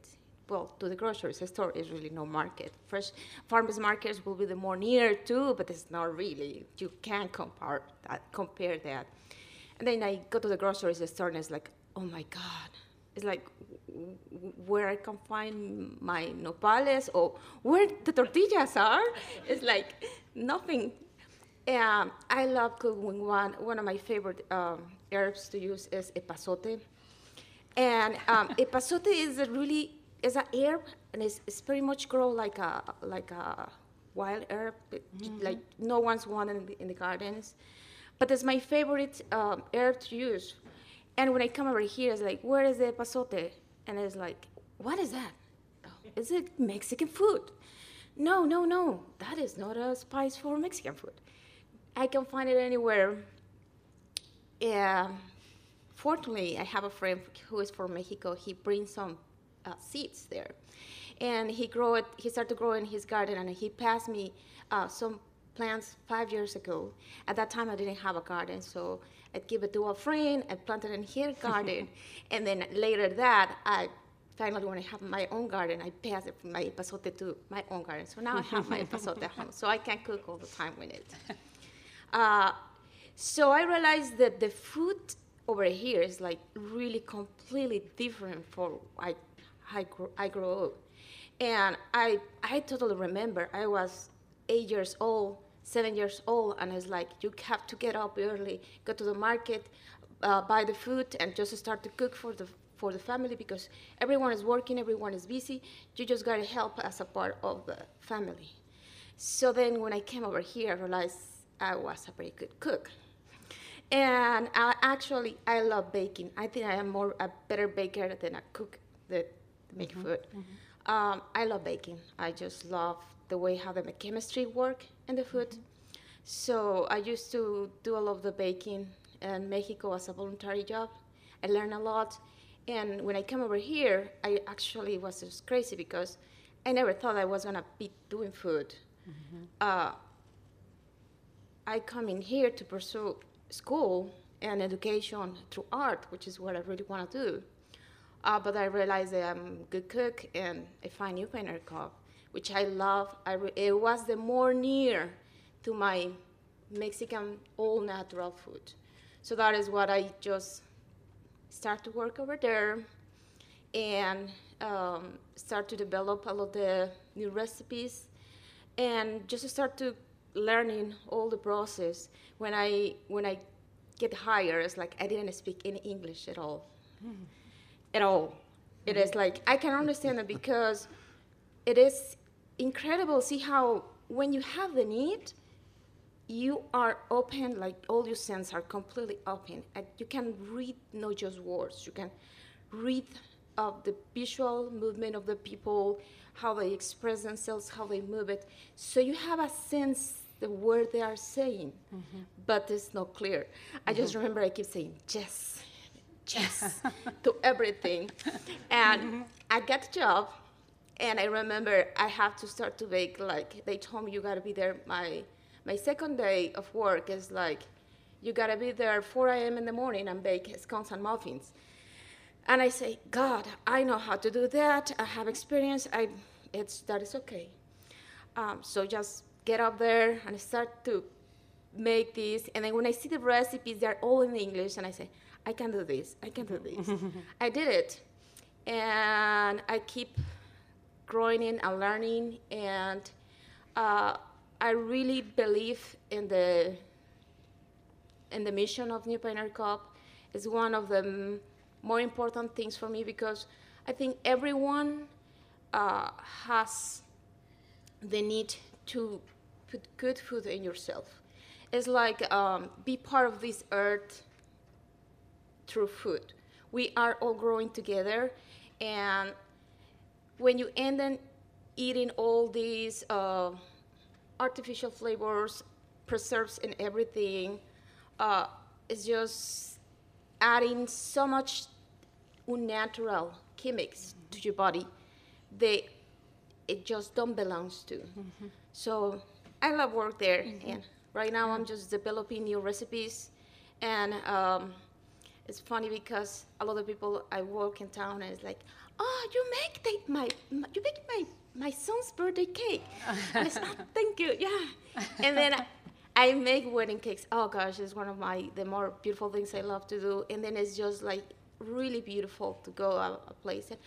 well, to the grocery store is really no market. Fresh farmers markets will be the more near to, but it's not really. You can't compare that. Compare that. And then I go to the grocery store and it's like, oh my God. It's like where I can find my nopales or where the tortillas are. It's like nothing um, I love cooking one. One of my favorite um, herbs to use is epazote, and um, [LAUGHS] epazote is a really is an herb, and it's, it's pretty much grow like a like a wild herb, it- like no one's one in the, in the gardens. But it's my favorite um, herb to use. And when I come over here, it's like, where is the epazote? And it's like, what is that? Oh, is it Mexican food? No, no, no. That is not a spice for Mexican food. I can find it anywhere. Yeah. Fortunately, I have a friend who is from Mexico. He brings some uh, seeds there, and he grow it. He started to grow in his garden, and he passed me uh, some plants five years ago. At that time, I didn't have a garden, so I'd give it to a friend. I planted in his [LAUGHS] garden, and then later that I finally when I have my own garden, I pass it from my epazote to my own garden. So now I have my [LAUGHS] epazote at home, so I can cook all the time with it. [LAUGHS] Uh, so I realized that the food over here is like really completely different for I, I, grew, I grew up. And I, I totally remember I was eight years old, seven years old, and it's like you have to get up early, go to the market, uh, buy the food, and just start to cook for the for the family because everyone is working, everyone is busy. You just gotta help as a part of the family. So then when I came over here, I realized I was a very good cook. And I, actually, I love baking. I think I am more a better baker than a cook that make food. Um, I love baking. I just love the way how the chemistry work in the food. So I used to do a lot of the baking in Mexico as a voluntary job. I learned a lot. And when I came over here, I actually was just crazy because I never thought I was gonna be doing food. uh, I come in here to pursue school and education through art, which is what I really want to do. Uh, but I realized that I'm a good cook, and I find New Pioneer Co-op, which I love. I re- it was the more near to my Mexican all natural food. So that is what I just start to work over there and um, start to develop all of the new recipes and just start to learning all the process when i when i get hired it's like i didn't speak any english at all. At all. It is like i can understand it because it is incredible. See how when you have the need you are open like all your senses are completely open. And you can read not just words you can read of the visual movement of the people how they express themselves how they move it. So you have a sense the word they are saying mm-hmm. but it's not clear. I just mm-hmm. remember i keep saying yes yes [LAUGHS] to everything. And mm-hmm. i got the job and i remember i have to start to bake like they told me you got to be there. My my second day of work is like you got to be there 4 a.m in the morning and bake scones and muffins. And i say god i know how to do that. I have experience. I it's that is okay. Um, so just get up there and start to make this. And then when I see the recipes, they're all in English, and I say, I can do this. I can do this. [LAUGHS] I did it, and I keep growing in and learning. And uh, I really believe in the in the mission of New Pioneer Co-op. It's one of the m- more important things for me because I think everyone uh, has the need to put good food in yourself. It's like um, be part of this earth through food. We are all growing together, and when you end up eating all these uh, artificial flavors, preserves, and everything, uh, it's just adding so much unnatural chemics to your body. They it just don't belongs to. So I love work there, mm-hmm. and right now I'm mm-hmm. just developing new recipes, and um, it's funny because a lot of people I walk in town and it's like, oh, you make the, my, my you make my my son's birthday cake, and it's oh, thank you, yeah, and then. I make wedding cakes. Oh gosh, it's one of my the more beautiful things I love to do. And then it's just like really beautiful to go a, a place and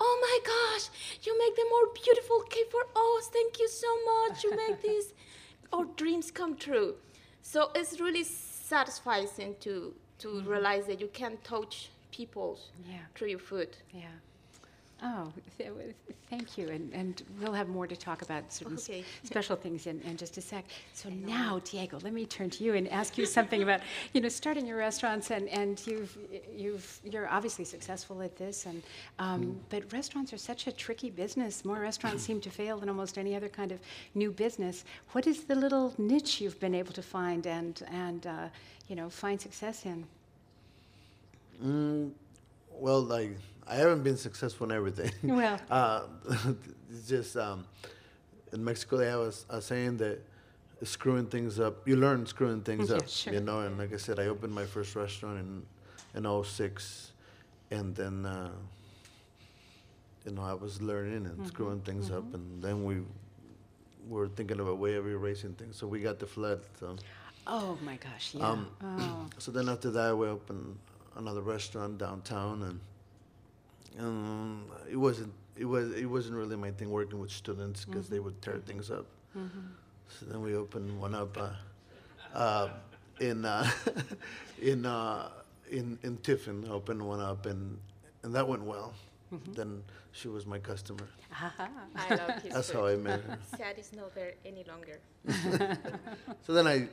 oh my gosh, you make the more beautiful cake for us. Thank you so much. You make this [LAUGHS] our dreams come true. So it's really satisfying to to mm-hmm. realize that you can touch people Yeah. through your food. Yeah. Oh, th- thank you. And, and we'll have more to talk about certain s- Okay. [LAUGHS] special things in, in just a sec. So now, Diego, let me turn to you and ask you something about, [LAUGHS] you know, starting your restaurants and, and you've, you've, you're obviously successful at this. And, um, But restaurants are such a tricky business. More restaurants seem to fail than almost any other kind of new business. What is the little niche you've been able to find and, and uh, you know, find success in? Mm, well, like I haven't been successful in everything. [LAUGHS] Well. [LAUGHS] uh, it's just um, in Mexico they have a, a saying that screwing things up. You learn screwing things Yeah, up, sure. you know. And like I said, I opened my first restaurant in in '06, and then uh, you know I was learning and screwing things up, and then we were thinking of a way of erasing things. So we got the flood. So. Oh my gosh, yeah. Um, oh. [CLEARS THROAT] So then after that, we opened another restaurant downtown, and um, it wasn't it was it wasn't really my thing working with students because they would tear things up. So then we opened one up uh, uh, in uh, [LAUGHS] in uh, in in Tiffin. Opened one up, and and that went well. Then she was my customer. [LAUGHS] I love his That's how I met her. [LAUGHS] Sad is not there any longer. So then I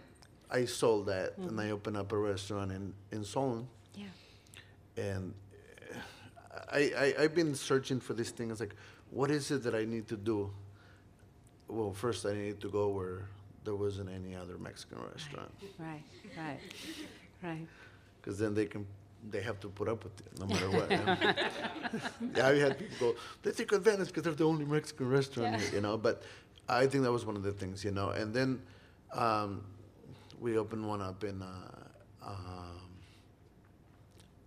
I sold that, and I opened up a restaurant in in Solon. Yeah. and I, I I've been searching for this thing. It's like, what is it that I need to do? Well, first I needed to go where there wasn't any other Mexican restaurant, Right, right, right. because then they can they have to put up with it no matter what. [LAUGHS] yeah, I had people go, they take advantage because they're the only Mexican restaurant, here," you know. But I think that was one of the things, you know. And then um, we opened one up in uh, um,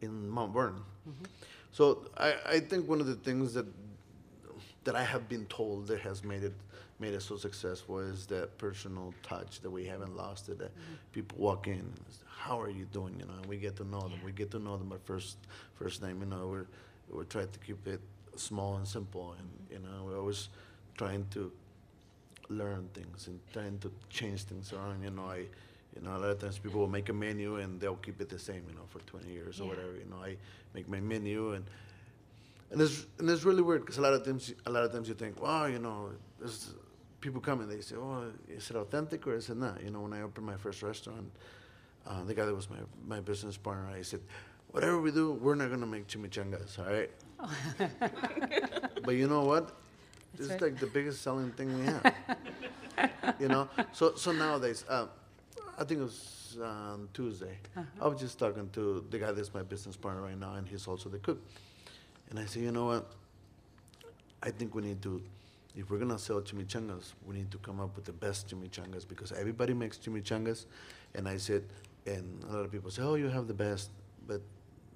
in Mount Vernon. So I, I think one of the things that that I have been told that has made it made it so successful is that personal touch that we haven't lost it. That mm-hmm. people walk in, and it's, how are you doing? You know, and we get to know them. We get to know them at first first name. You know, we're we're trying to keep it small and simple, and you know, we're always trying to learn things and trying to change things around. You know, I, you know, a lot of times people will make a menu and they'll keep it the same. You know, for 20 years or whatever. You know, I make my menu and and it's and it's really weird because a lot of times a lot of times you think, wow, you know, this, people come and they say, oh, is it authentic or is it not? You know, when I opened my first restaurant, uh, the guy that was my my business partner, I said, whatever we do, we're not gonna make chimichangas, all right? [LAUGHS] but you know what? That's It's right. like the biggest selling thing we have. [LAUGHS] you know, so so nowadays, uh, I think it was on Tuesday. Uh-huh. I was just talking to the guy that's my business partner right now, and he's also the cook. And I said, you know what? I think we need to, if we're gonna sell chimichangas, we need to come up with the best chimichangas because everybody makes chimichangas. And I said, and a lot of people say, oh, you have the best, but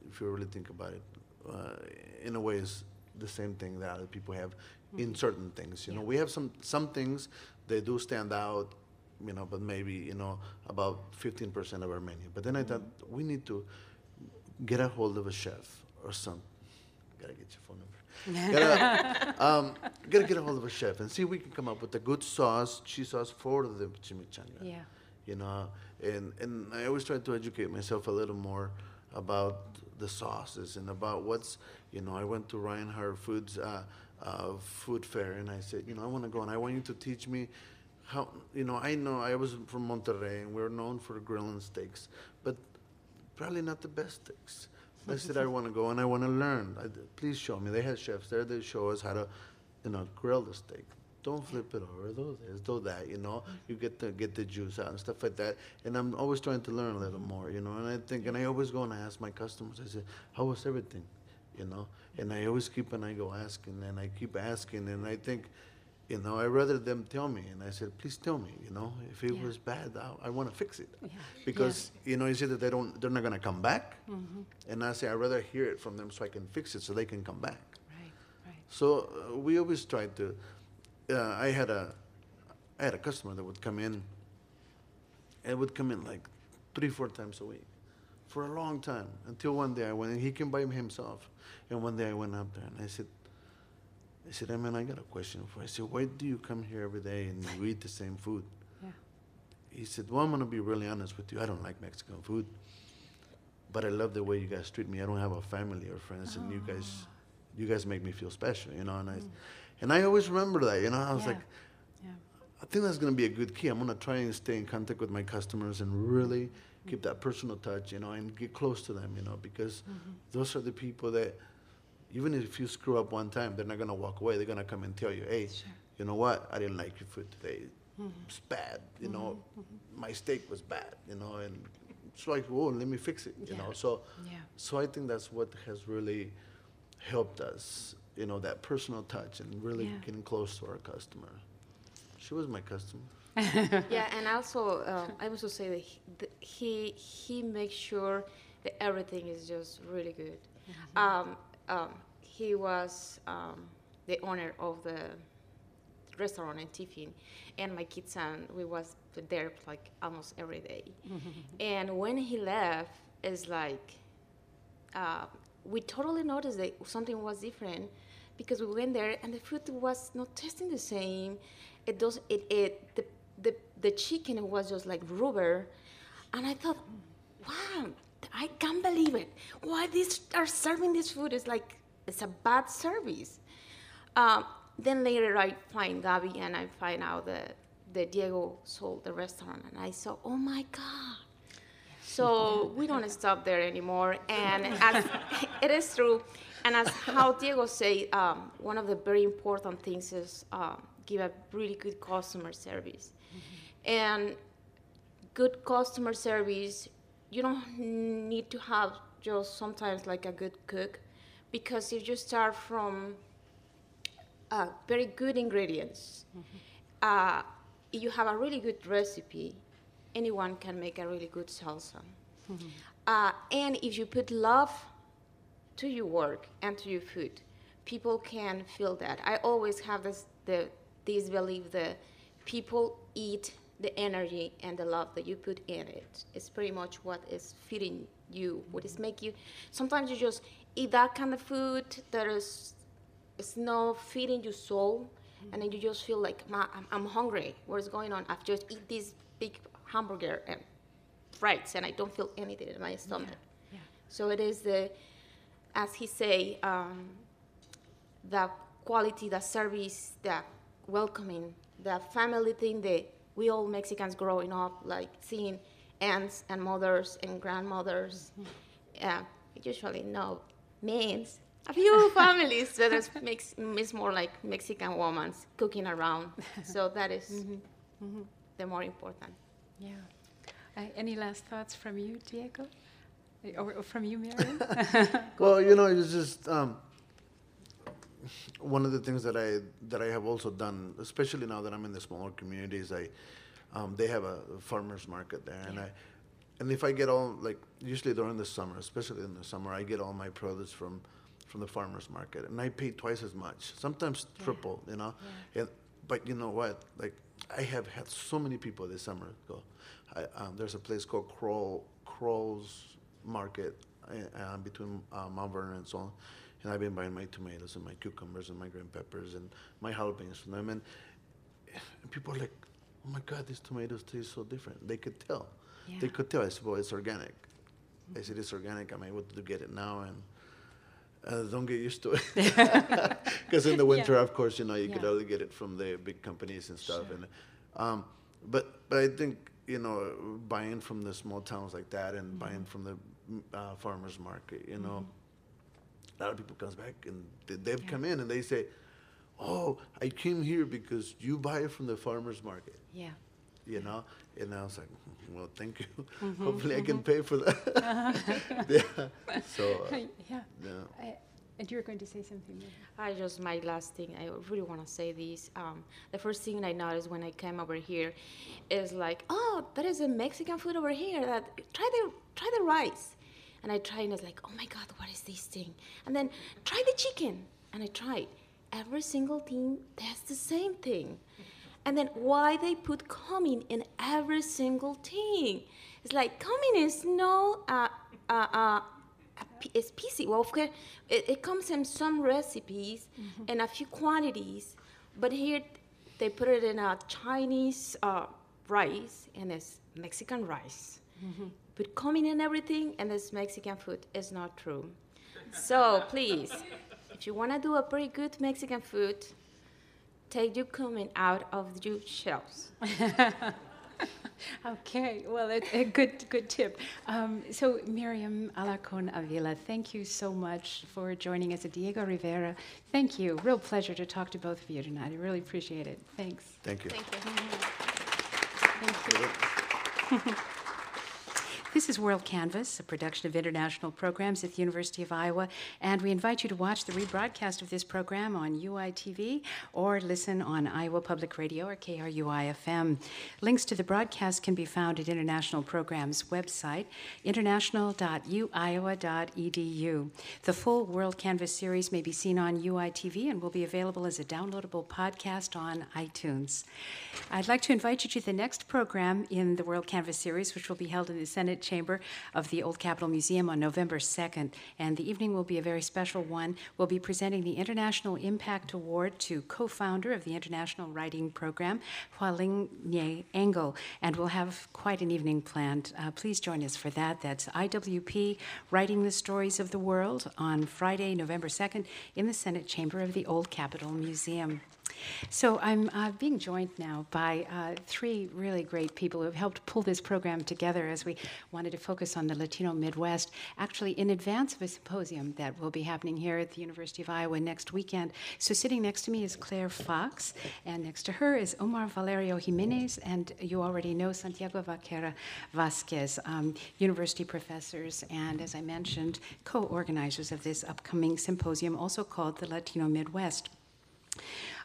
if you really think about it, uh, in a way, it's the same thing that other people have in mm-hmm. certain things. You know, we have some some things they do stand out, you know, but maybe you know about 15% of our menu. But then I thought we need to get a hold of a chef or some. Gotta get your phone number. [LAUGHS] gotta, um, gotta get a hold of a chef and see if we can come up with a good sauce, cheese sauce for the chimichanga. Yeah. You know, and and I always try to educate myself a little more about the sauces and about what's you know. I went to Reinhart Foods uh, uh, food fair and I said, you know, I want to go and I want you to teach me how. You know, I know I was from Monterrey and we're known for grilling steaks, but probably not the best steaks. I said I want to go and I want to learn. I, please show me. They had chefs there. They show us how to, you know, grill the steak. Don't flip it over. Do this, do that. You know, you get the get the juice out and stuff like that. And I'm always trying to learn a little more. You know, and I think, and I always go and I ask my customers. I say, how was everything? You know, and I always keep and I go asking and I keep asking and I think, you know, I rather them tell me. And I said, please tell me. You know, if it Yeah. was bad, I, I want to fix it Yeah. because you know you see that they don't they're not going to come back and i say i'd rather hear it from them so i can fix it so they can come back Right, right. so uh, we always try to uh, i had a i had a customer that would come in and would come in like three four times a week for a long time until one day i went and he came by himself and one day i went up there and i said I said, hey man, I got a question for you. I said, why do you come here every day and you eat the same food? Yeah. He said, Well, I'm going to be really honest with you. I don't like Mexican food, but I love the way you guys treat me. I don't have a family or friends, and you ah. guys, you guys make me feel special, you know. And I, mm. and I always remember that, you know. I was Yeah. like, Yeah. I think that's going to be a good key. I'm going to try and stay in contact with my customers and really mm. keep that personal touch, you know, and get close to them, you know, because mm-hmm. those are the people that, even if you screw up one time, they're not going to walk away. They're going to come and tell you, hey, Sure. you know what? I didn't like your food today. It's bad, you know. My steak was bad, you know, and it's like, oh, let me fix it, you Yeah. know. So, Yeah. so I think that's what has really helped us, you know, that personal touch and really Yeah. getting close to our customer. She was my customer. [LAUGHS] yeah, and also um, I also say that he, th- he he makes sure that everything is just really good. Um, um, he was um, the owner of the restaurant in Tiffin, and my kids and we was there like almost every day. [LAUGHS] and when he left, it's like uh, we totally noticed that something was different because we went there and the food was not tasting the same. It does it, it the, the the chicken was just like rubber, and I thought, wow, I can't believe it. Why these are serving this food? It's like it's a bad service. Um, then later I find Gabby and I find out that, that Diego sold the restaurant, and I saw, oh my god. So [LAUGHS] we don't stop there anymore, and as [LAUGHS] it is true, and as how Diego said, um, one of the very important things is um, give a really good customer service, and good customer service. You don't need to have just sometimes like a good cook, because if you start from uh, very good ingredients uh, you have a really good recipe, anyone can make a really good salsa. Uh, and if you put love to your work and to your food, people can feel that. I always have this the this belief that people eat the energy and the love that you put in it. It's pretty much what is feeding you, what is make you. Sometimes you just eat that kind of food that is it's not feeding your soul, and then you just feel like Ma, I'm, I'm hungry. What's going on? I've just eat this big hamburger and fries, and I don't feel anything in my stomach. yeah. So it is the, as he say, um, the quality, the service, the welcoming, the family thing that we all Mexicans growing up like seeing aunts and mothers and grandmothers. Yeah, usually no means a few [LAUGHS] families that is makes is more like Mexican women cooking around. [LAUGHS] So that is the more important. Yeah. Uh, any last thoughts from you, Diego? Or, or from you, Miriam? [LAUGHS] Well, you know, it's just um, one of the things that I that I have also done, especially now that I'm in the smaller communities. I um, they have a farmers market there, and I and if I get all like usually during the summer, especially in the summer, I get all my produce from from the farmers market, and I pay twice as much, sometimes triple. You know, and but you know what? Like I have had so many people this summer go. I, um, there's a place called Crow Crow's Market uh, between uh, Mount Vernon and Solon. And I've been buying my tomatoes and my cucumbers and my green peppers and my jalapenos from them. And, and people are like, oh my God, these tomatoes taste so different. They could tell. They could tell. I said, well, it's organic. I said, it's organic. I'm able to get it now. And uh, don't get used to it. [LAUGHS] Because in the winter, of course, you know, you could only get it from the big companies and stuff. And, um, but, but I think, you know, buying from the small towns like that and buying from the uh, farmer's market, you know, a lot of people comes back and they, they've come in and they say, oh, I came here because you buy it from the farmer's market yeah. you know and i was like "Hmm, well thank you hopefully i can pay for that [LAUGHS] [LAUGHS] yeah so uh, [LAUGHS] yeah. yeah I, and you were going to say something. Miriam? I just my last thing. I really want to say this. Um, the first thing I noticed when I came over here is like, oh, that is a Mexican food over here. That try the try the rice, and I tried and I was like, oh my God, what is this thing? And then try the chicken, and I tried. Every single thing, that's the same thing. And then why they put cumin in every single thing? It's like cumin is no uh, uh, uh, a piece. Well, of course, it, it comes in some recipes and a few quantities, but here they put it in a Chinese uh, rice and it's Mexican rice. Put cumin in everything and it's Mexican food. It's not true. So please, if you want to do a pretty good Mexican food, take your cumin out of your shelves. [LAUGHS] Okay, well, it, a good good tip. Um, so, Miriam Alarcon Avila, thank you so much for joining us. Diego Rivera, thank you. Real pleasure to talk to both of you tonight. I really appreciate it. Thanks. thank you Thank you. [LAUGHS] This is WorldCanvass, a production of international programs at the University of Iowa, and we invite you to watch the rebroadcast of this program on UITV or listen on Iowa Public Radio or KRUI FM. Links to the broadcast can be found at International Programs website, international.uiowa.edu. The full WorldCanvass series may be seen on UITV and will be available as a downloadable podcast on iTunes. I'd like to invite you to the next program in the WorldCanvass series, which will be held in the Senate Chamber of the Old Capitol Museum on November 2nd. And the evening will be a very special one. We'll be presenting the International Impact Award to co founder of the International Writing Program, Hualing Nieh Engle. And we'll have quite an evening planned. Uh, please join us for that. That's IWP Writing the Stories of the World on Friday, November 2nd, in the Senate Chamber of the Old Capitol Museum. So I'm uh, being joined now by uh, three really great people who have helped pull this program together as we wanted to focus on the Latino Midwest, actually in advance of a symposium that will be happening here at the University of Iowa next weekend. So sitting next to me is Claire Fox, and next to her is Omar Valerio Jimenez, and you already know Santiago Vaquera Vasquez, um, university professors, and as I mentioned, co organizers of this upcoming symposium, also called the Latino Midwest.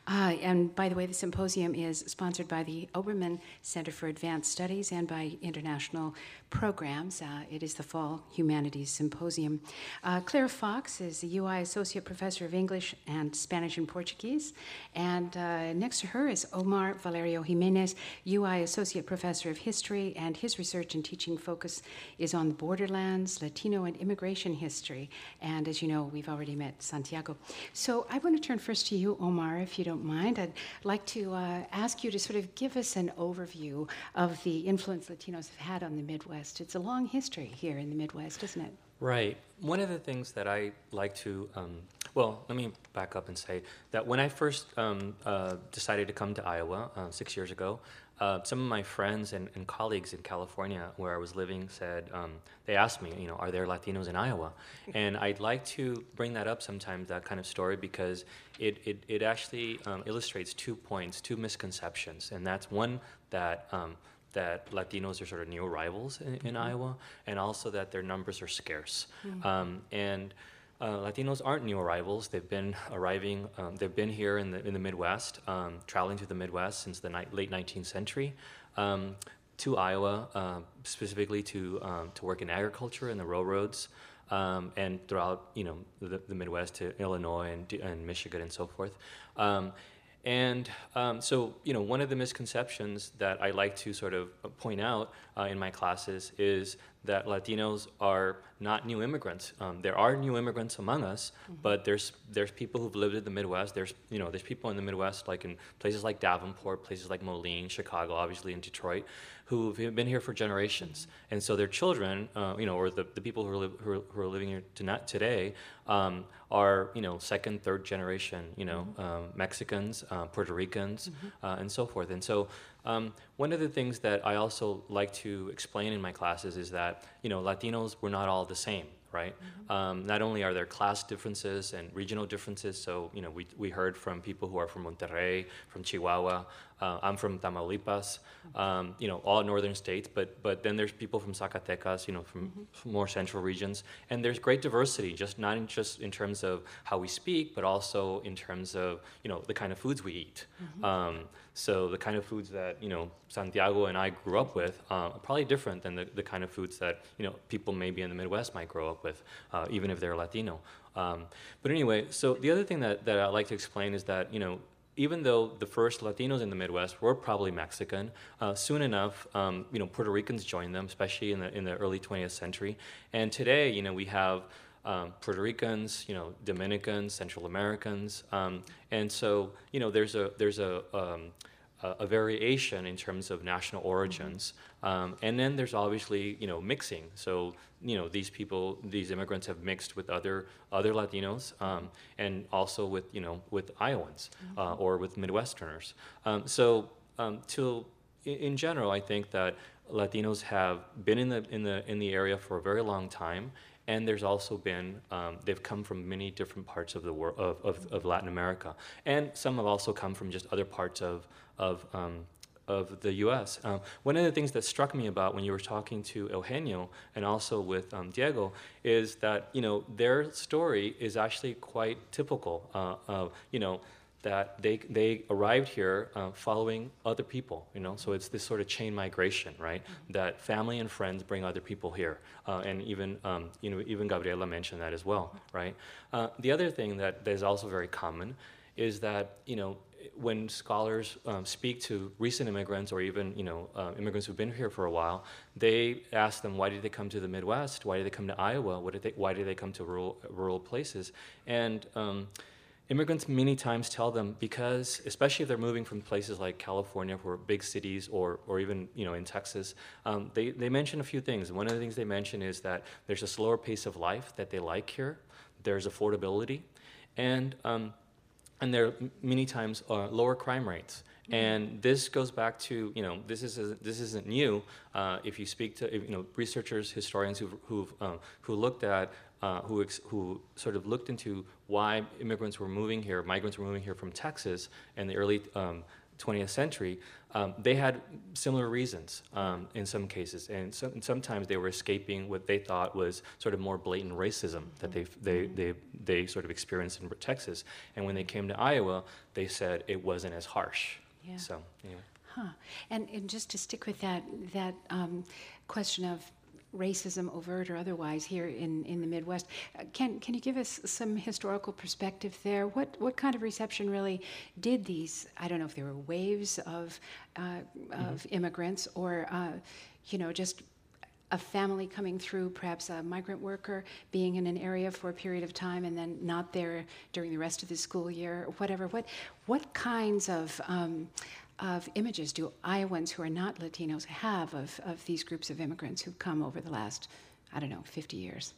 Uh, and by the way, the symposium is sponsored by the Obermann Center for Advanced Studies and by International Programs. Uh, it is the Fall Humanities Symposium. Uh, Claire Fox is the UI Associate Professor of English and Spanish and Portuguese. And uh, next to her is Omar Valerio Jimenez, UI Associate Professor of History, and his research and teaching focus is on the borderlands, Latino, and immigration history. And as you know, we've already met Santiago. So I want to turn first to you, Omar, if you don't mind. I'd like to uh, ask you to sort of give us an overview of the influence Latinos have had on the Midwest. It's a long history here in the Midwest, isn't it? Right. One of the things that I like to, um, well, let me back up and say that when I first um, uh, decided to come to Iowa uh, six years ago, uh, some of my friends and, and, colleagues in California, where I was living, said um, they asked me, you know, are there Latinos in Iowa? [LAUGHS] And I'd like to bring that up sometimes, that kind of story, because it it, it actually um, illustrates two points, two misconceptions, and that's one that um, that Latinos are sort of new arrivals in, in mm-hmm. Iowa, and also that their numbers are scarce. Mm-hmm. Um, and uh, Latinos aren't new arrivals. They've been arriving. Um, they've been here in the in the Midwest, um, traveling to the Midwest since the ni- late 19th century, um, to Iowa uh, specifically to um, to work in agriculture and the railroads, um, and throughout you know the, the, Midwest to Illinois and, and Michigan and so forth. And um, so, you know, one of the misconceptions that I like to sort of point out uh, in my classes is that Latinos are not new immigrants. Um, there are new immigrants among us, mm-hmm. but there's there's people who've lived in the Midwest. There's you know there's people in the Midwest, like in places like Davenport, places like Moline, Chicago, obviously in Detroit, who've been here for generations, and so their children, uh, you know, or the, the people who are, li- who are, who are living here today, um, are you know second, third generation, you know, mm-hmm. um, Mexicans, uh, Puerto Ricans, mm-hmm. uh, and so forth. And so um, one of the things that I also like to explain in my classes is that you know Latinos we're not all the same right? Mm-hmm. Um, not only are there class differences and regional differences, so you know we, we heard from people who are from Monterrey, from Chihuahua, uh, I'm from Tamaulipas, um, you know, all northern states, but, but then there's people from Zacatecas, you know, from, mm-hmm. from, more central regions. And there's great diversity, just not in, just in terms of how we speak, but also in terms of, you know, the kind of foods we eat. Mm-hmm. Um, so the kind of foods that, you know, Santiago and I grew up with uh, are probably different than the, the kind of foods that, you know, people maybe in the Midwest might grow up with, uh, even if they're Latino. Um, but anyway, so the other thing that, that I like to explain is that, you know, even though the first Latinos in the Midwest were probably Mexican, uh, soon enough, um, you know, Puerto Ricans joined them, especially in the in the early 20th century. And today, you know, we have um, Puerto Ricans, you know, Dominicans, Central Americans, um, and so you know, there's a there's a um, a, variation in terms of national origins. Um, and then there's obviously, you know, mixing. So, you know, these people, these immigrants have mixed with other other Latinos, um, and also with, you know, with Iowans uh, or with Midwesterners. Um, so, um, to in general, I think that Latinos have been in the in the in the area for a very long time, and there's also been um, they've come from many different parts of the world of, of, of, Latin America, and some have also come from just other parts of of um, of the U.S. Um, one of the things that struck me about when you were talking to Eugenio and also with um, Diego is that you know their story is actually quite typical. Uh, of, you know that they, they arrived here uh, following other people, you know, so it's this sort of chain migration, right? Mm-hmm. That family and friends bring other people here, uh, and even, um, you know, even Gabriela mentioned that as well, right? Uh, the other thing that is also very common is that, you know, when scholars um, speak to recent immigrants or even you know uh, immigrants who've been here for a while, they ask them why did they come to the Midwest? Why did they come to Iowa? What did they, why did they come to rural rural places? And um, immigrants many times tell them because especially if they're moving from places like california or big cities or, or even you know in texas um, they, they mention a few things one of the things they mention is that there's a slower pace of life that they like here there's affordability and, um, and there are many times uh, lower crime rates and this goes back to you know this is this isn't new. Uh, if you speak to you know researchers, historians who've, who've um, who looked at uh, who, ex- who sort of looked into why immigrants were moving here, migrants were moving here from Texas in the early um, 20th century, um, they had similar reasons um, in some cases, and, so, and sometimes they were escaping what they thought was sort of more blatant racism that they they they they sort of experienced in Texas. And when they came to Iowa, they said it wasn't as harsh. Yeah. So anyway. Huh. And, and just to stick with that, that um, question of racism, overt or otherwise, here in, in the Midwest, uh, can, can you give us some historical perspective there? What, what kind of reception really did these, I don't know if there were waves of, uh, of immigrants or, uh, you know, just a family coming through, perhaps a migrant worker being in an area for a period of time and then not there during the rest of the school year, or whatever. What, what kinds of, um, of images do Iowans who are not Latinos have of, of these groups of immigrants who've come over the last, I don't know, 50 years?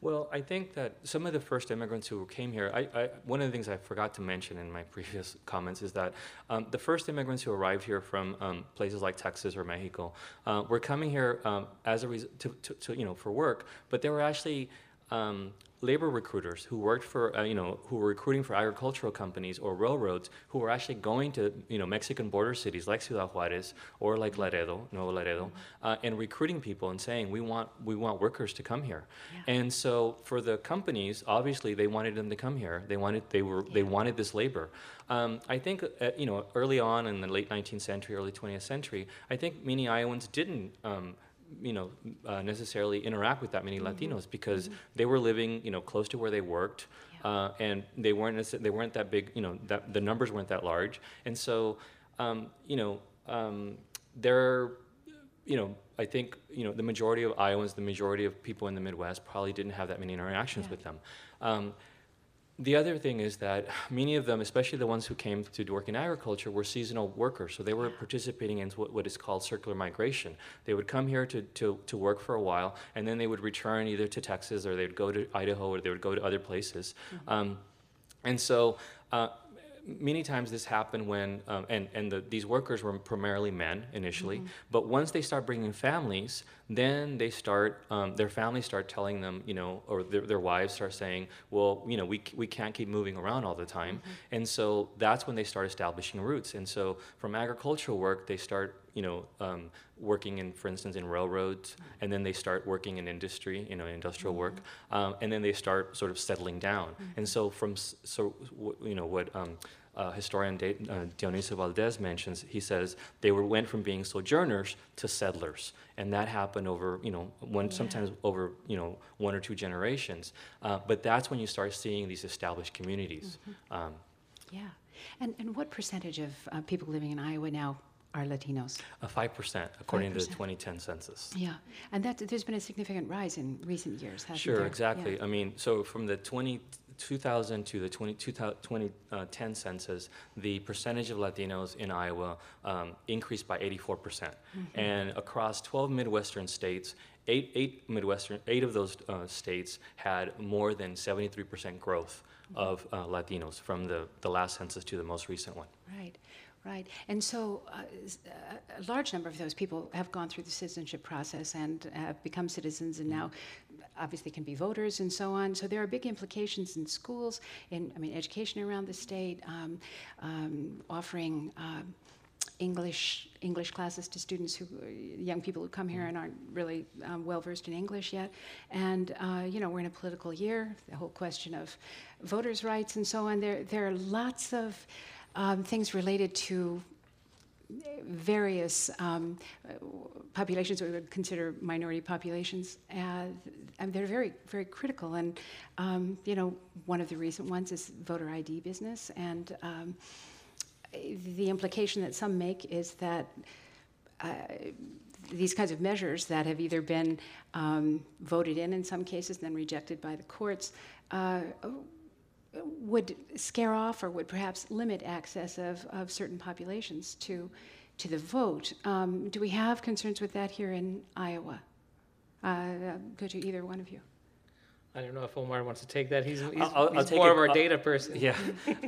Well, I think that some of the first immigrants who came here, I, I, one of the things I forgot to mention in my [LAUGHS] previous comments is that um, the first immigrants who arrived here from um, places like Texas or Mexico uh, were coming here um, as a to, to, to, you know, for work, but they were actually um, labor recruiters who worked for, uh, you know, who were recruiting for agricultural companies or railroads who were actually going to, you know, Mexican border cities like Ciudad Juarez or like Laredo, Nuevo Laredo, uh, and recruiting people and saying, we want, we want workers to come here. And so for the companies, obviously they wanted them to come here. They wanted, they were, they wanted this labor. Um, I think, uh, you know, early on in the late 19th century, early 20th century, I think many Iowans didn't um, you know, uh, necessarily interact with that many Latinos because they were living, you know, close to where they worked, uh, and they weren't they weren't that big, you know, that the numbers weren't that large, and so, um, you know, um, there, you know, I think, you know, the majority of Iowans, the majority of people in the Midwest probably didn't have that many interactions Yeah. with them. Um, the other thing is that many of them, especially the ones who came to work in agriculture, were seasonal workers. So they were participating in what, what is called circular migration. They would come here to, to, to work for a while, and then they would return either to Texas or they would go to Idaho or they would go to other places. Um, and so uh, many times this happened when, um, and, and the, these workers were primarily men initially, but once they start bringing families, then they start, um, their families start telling them, you know, or their, their wives start saying, well, you know, we, we can't keep moving around all the time. And so that's when they start establishing roots. And so from agricultural work, they start, you know, um, working in, for instance, in railroads, and then they start working in industry, you know, industrial work, um, and then they start sort of settling down. And so from, so, you know, what um, uh, historian De, uh, Dionicio Valdez mentions, he says they were, went from being sojourners to settlers, and that happened over, you know, one, sometimes over, you know, one or two generations. Uh, but that's when you start seeing these established communities. Um, Yeah. And, and what percentage of uh, people living in Iowa now are Latinos? uh, 5%, according to the 2010 census. Yeah. And that, there's been a significant rise in recent years, hasn't Sure, there? exactly. Yeah. I mean, so from the 20, 2000 to the 20, 2010 census, the percentage of Latinos in Iowa um, increased by 84%. percent Mm-hmm. And across 12 Midwestern states, eight, eight Midwestern, eight of those uh, states had more than 73% growth Mm-hmm. of uh, Latinos from the, the last census to the most recent one. Right, right. And so uh, uh, a large number of those people have gone through the citizenship process and have become citizens and now obviously can be voters and so on. So there are big implications in schools, in, I mean, education around the state, um, um, offering um, English English classes to students who young people who come here and aren't really um, well versed in English yet, and uh, you know we're in a political year. The whole question of voters' rights and so on. There there are lots of um, things related to various um, populations we would consider minority populations, uh, and they're very, very critical. And um, you know, one of the recent ones is voter ID business, and um, the implication that some make is that uh, these kinds of measures that have either been um, voted in in some cases then rejected by the courts uh, would scare off or would perhaps limit access of, of certain populations to, to the vote. Um, do we have concerns with that here in Iowa? Uh, go to either one of you. I don't know if Omar wants to take that. He's, he's, I'll- I'll he's more of our data person. Yeah.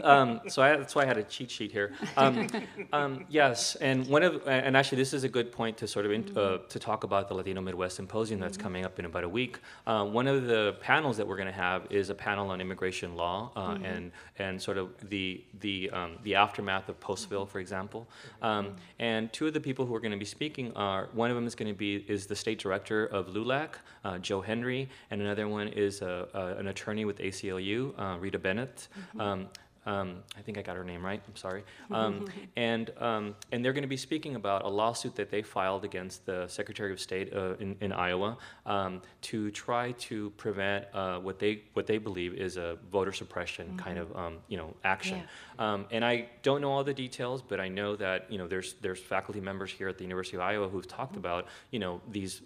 Um, so I, that's why I had a cheat sheet here. Um, um, yes, and one of and actually this is a good point to sort of in, uh, to talk about the Latino Midwest Symposium that's coming up in about a week. Uh, one of the panels that we're going to have is a panel on immigration law uh, and and sort of the the um, the aftermath of Postville, for example. Um, and two of the people who are going to be speaking are one of them is going to be is the state director of LULAC, uh, Joe Henry, and another one is a, a, an attorney with ACLU, uh, Rita Bennett. Um, um, I think I got her name right. I'm sorry. Um, [LAUGHS] and um, and they're going to be speaking about a lawsuit that they filed against the Secretary of State uh, in, in Iowa um, to try to prevent uh, what they what they believe is a voter suppression kind of um, you know action. Um, and I don't know all the details, but I know that you know there's there's faculty members here at the University of Iowa who've talked about you know these.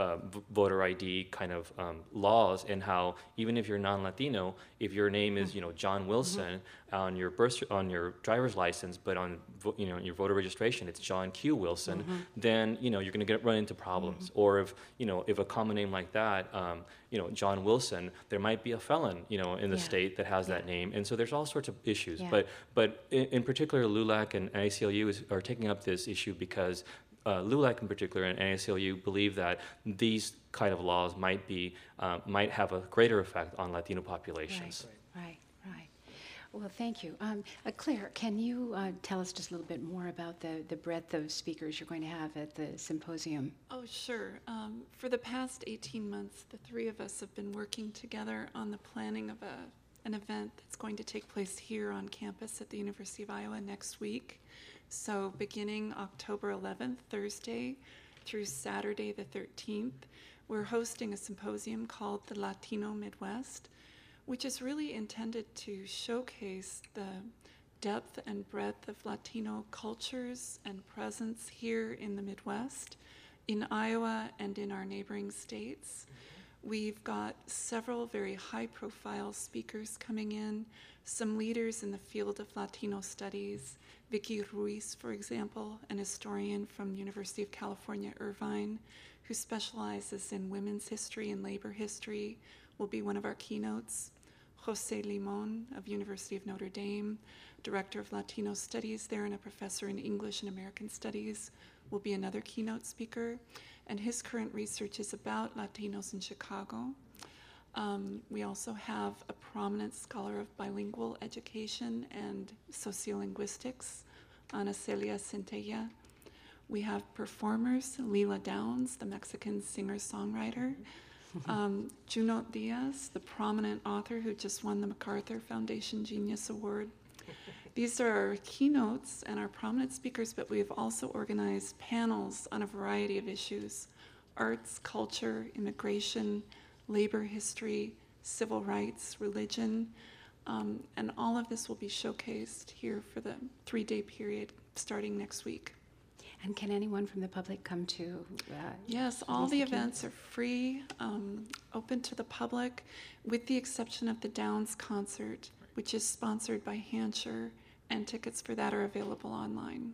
Uh, voter ID kind of um, laws and how even if you're non-Latino, if your name is you know John Wilson on your birth on your driver's license, but on vo- you know your voter registration it's John Q Wilson, then you know you're going to get run into problems. Or if you know if a common name like that, um, you know John Wilson, there might be a felon you know in the Yeah. state that has that name, and so there's all sorts of issues. Yeah. But but in, in particular, LULAC and ACLU is, are taking up this issue because uh, LULAC in particular and ACLU believe that these kind of laws might be uh, might have a greater effect on Latino populations. Right, right. Well, thank you. Um, uh, Claire, can you uh, tell us just a little bit more about the, the breadth of speakers you're going to have at the symposium? Oh, sure. Um, for the past 18 months, the three of us have been working together on the planning of a, an event that's going to take place here on campus at the University of Iowa next week. So, beginning October 11th, Thursday, through Saturday the 13th, we're hosting a symposium called the Latino Midwest, which is really intended to showcase the depth and breadth of Latino cultures and presence here in the Midwest, in Iowa, and in our neighboring states. We've got several very high profile speakers coming in, some leaders in the field of Latino studies. Vicki Ruiz, for example, an historian from University of California, Irvine, who specializes in women's history and labor history, will be one of our keynotes. Jose Limon of University of Notre Dame, director of Latino Studies there and a professor in English and American Studies, will be another keynote speaker. And his current research is about Latinos in Chicago. Um, we also have a prominent scholar of bilingual education and sociolinguistics, Ana Celia Zentella. We have performers, Lila Downs, the Mexican singer songwriter, [LAUGHS] um, Junot Diaz, the prominent author who just won the MacArthur Foundation Genius Award. [LAUGHS] These are our keynotes and our prominent speakers, but we have also organized panels on a variety of issues arts, culture, immigration, labor history, civil rights, religion. Um, and all of this will be showcased here for the three day period starting next week. And can anyone from the public come to? Uh, Yes, all the events are free, um, open to the public, with the exception of the Downs concert, which is sponsored by Hancher, and tickets for that are available online.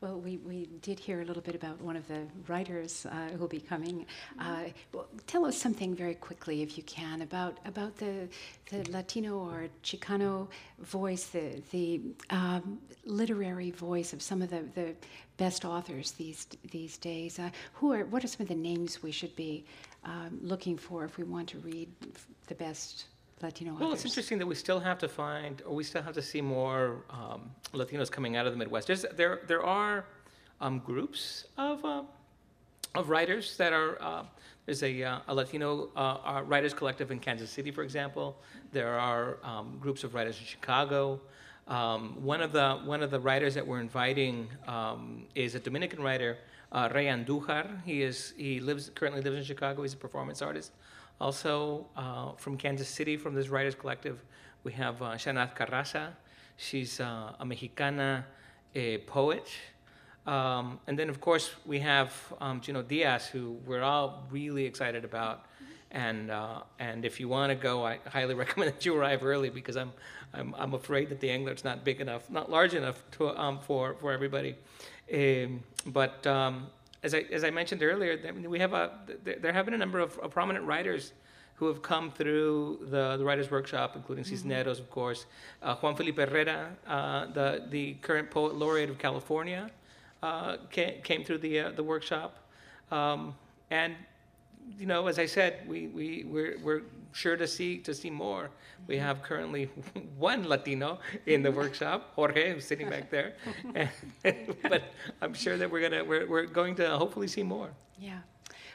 Well, we, we did hear a little bit about one of the writers uh, who will be coming. Uh, well, tell us something very quickly, if you can, about about the the Latino or Chicano voice, the the um, literary voice of some of the, the best authors these these days. Uh, who are what are some of the names we should be um, looking for if we want to read the best Latino Well, authors? it's interesting that we still have to find, or we still have to see more um, Latinos coming out of the Midwest. There's, there, there are um, groups of, uh, of writers that are. Uh, there's a, uh, a Latino uh, uh, writers collective in Kansas City, for example. There are um, groups of writers in Chicago. Um, one of the one of the writers that we're inviting um, is a Dominican writer, uh, Rey Andújar. He is he lives currently lives in Chicago. He's a performance artist. Also uh, from Kansas City, from this writers collective, we have uh, Xánath Caraza. She's uh, a Mexicana uh, poet. Um, and then, of course, we have um, Junot Diaz, who we're all really excited about. And uh, and if you want to go, I highly [LAUGHS] recommend that you arrive early because I'm I'm, I'm afraid that the Englert's not big enough, not large enough to, um, for for everybody. Um, but um, as I as I mentioned earlier, we have a there, have been a number of, of prominent writers who have come through the, the writers workshop, including Cisneros, of course, uh, Juan Felipe Herrera, uh, the the current poet laureate of California, uh, came, came through the uh, the workshop, um, and you know, as I said, we, we, we're, we're sure to see, to see more. We mm-hmm. have currently [LAUGHS] one Latino in the workshop, Jorge, who's sitting back there. [LAUGHS] [LAUGHS] but I'm sure that we're, gonna, we're, we're going to hopefully see more. Yeah.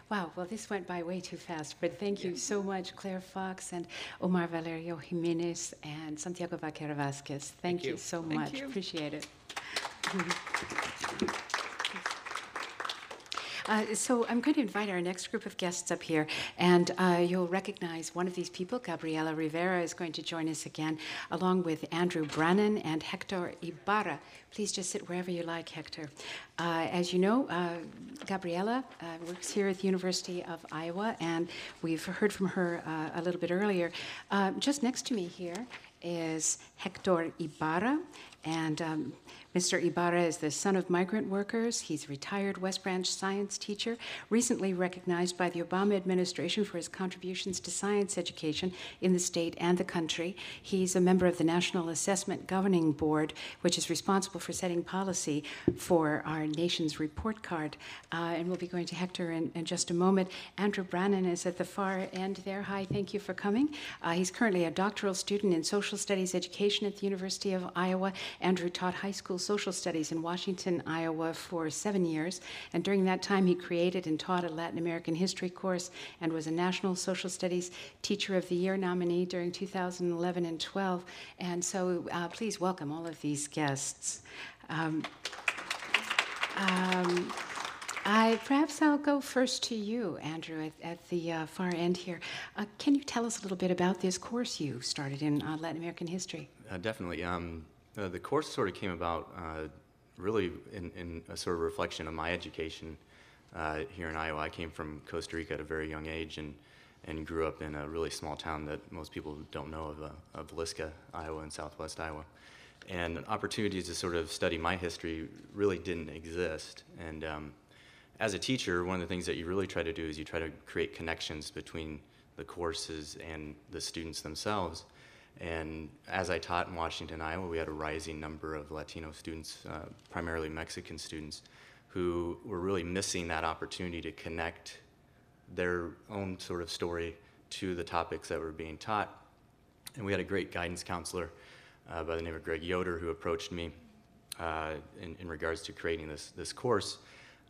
Wow, well, this went by way too fast, but thank you so much, Claire Fox and Omar Valerio Jimenez and Santiago Vaquera Vasquez. Thank, Thank you. you. so Thank much. you. Appreciate it. Uh, so I'm going to invite our next group of guests up here, and uh, you'll recognize one of these people. Gabriela Rivera is going to join us again, along with Andrew Brannan and Hector Ibarra. Please just sit wherever you like, Hector. Uh, as you know, uh, Gabriela uh, works here at the University of Iowa, and we've heard from her a little bit earlier. Just next to me here is Hector Ibarra, and um, Mr. Ibarra is the son of migrant workers. He's a retired West Branch science teacher, recently recognized by the Obama administration for his contributions to science education in the state and the country. He's a member of the National Assessment Governing Board, which is responsible for setting policy for our nation's report card. Uh, and we'll be going to Hector in, in just a moment. Andrew Brannan is at the far end there. Hi, thank you for coming. Uh, he's currently a doctoral student in social studies education at the University of Iowa. Andrew taught high school social studies in Washington, Iowa for seven years. And during that time, he created and taught a Latin American history course and was a National Social Studies Teacher of the Year nominee during 2011 and 12. And so uh, please welcome all of these guests. Um, um, I, perhaps I'll go first to you, Andrew, at, at the uh, far end here. Uh, can you tell us a little bit about this course you started in uh, Latin American history? Uh, definitely. Um, uh, the course sort of came about uh, really in, in a sort of reflection of my education uh, here in Iowa. I came from Costa Rica at a very young age and, and grew up in a really small town that most people don't know of, uh, Villisca, Iowa, in southwest Iowa. And opportunities to sort of study my history really didn't exist. And um, as a teacher, one of the things that you really try to do is you try to create connections between the courses and the students themselves. And as I taught in Washington, Iowa, we had a rising number of Latino students, uh, primarily Mexican students, who were really missing that opportunity to connect their own sort of story to the topics that were being taught. And we had a great guidance counselor uh, by the name of Greg Yoder who approached me uh, in, in regards to creating this, this course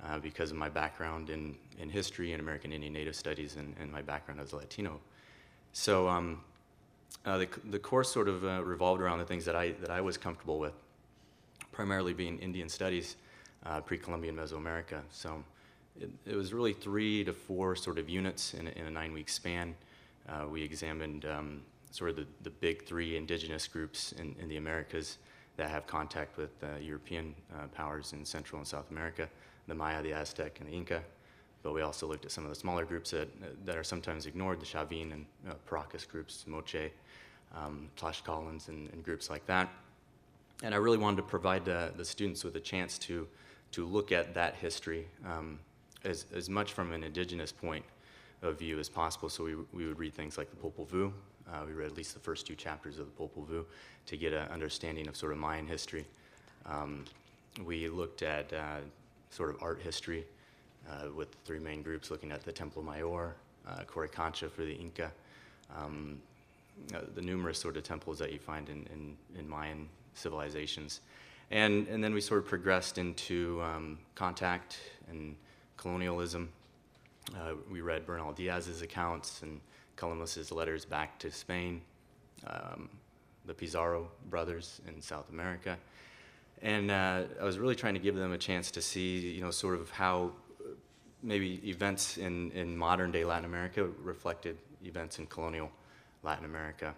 uh, because of my background in, in history and American Indian Native Studies and, and my background as a Latino. So um, uh, the, the course sort of uh, revolved around the things that I, that I was comfortable with, primarily being Indian Studies, uh, pre-Columbian Mesoamerica. So it, it was really three to four sort of units in a, in a nine-week span. Uh, we examined um, sort of the, the big three indigenous groups in, in the Americas that have contact with uh, European uh, powers in Central and South America, the Maya, the Aztec, and the Inca. But we also looked at some of the smaller groups that, that are sometimes ignored, the Chavin and Paracas groups, Moche, um, Collins and, and groups like that. And I really wanted to provide uh, the students with a chance to, to look at that history um, as, as much from an indigenous point of view as possible. So we, we would read things like the Popol Vuh. Uh, we read at least the first two chapters of the Popol Vuh to get an understanding of sort of Mayan history. Um, we looked at uh, sort of art history uh, with the three main groups, looking at the Templo Mayor, uh, Coricancha for the Inca, um, the numerous sort of temples that you find in, in, in Mayan civilizations. And, and then we sort of progressed into um, contact and colonialism. Uh, we read Bernal Diaz's accounts and Columbus's letters back to Spain, um, the Pizarro brothers in South America. And uh, I was really trying to give them a chance to see, you know, sort of how uh, maybe events in, in modern day Latin America reflected events in colonial Latin America.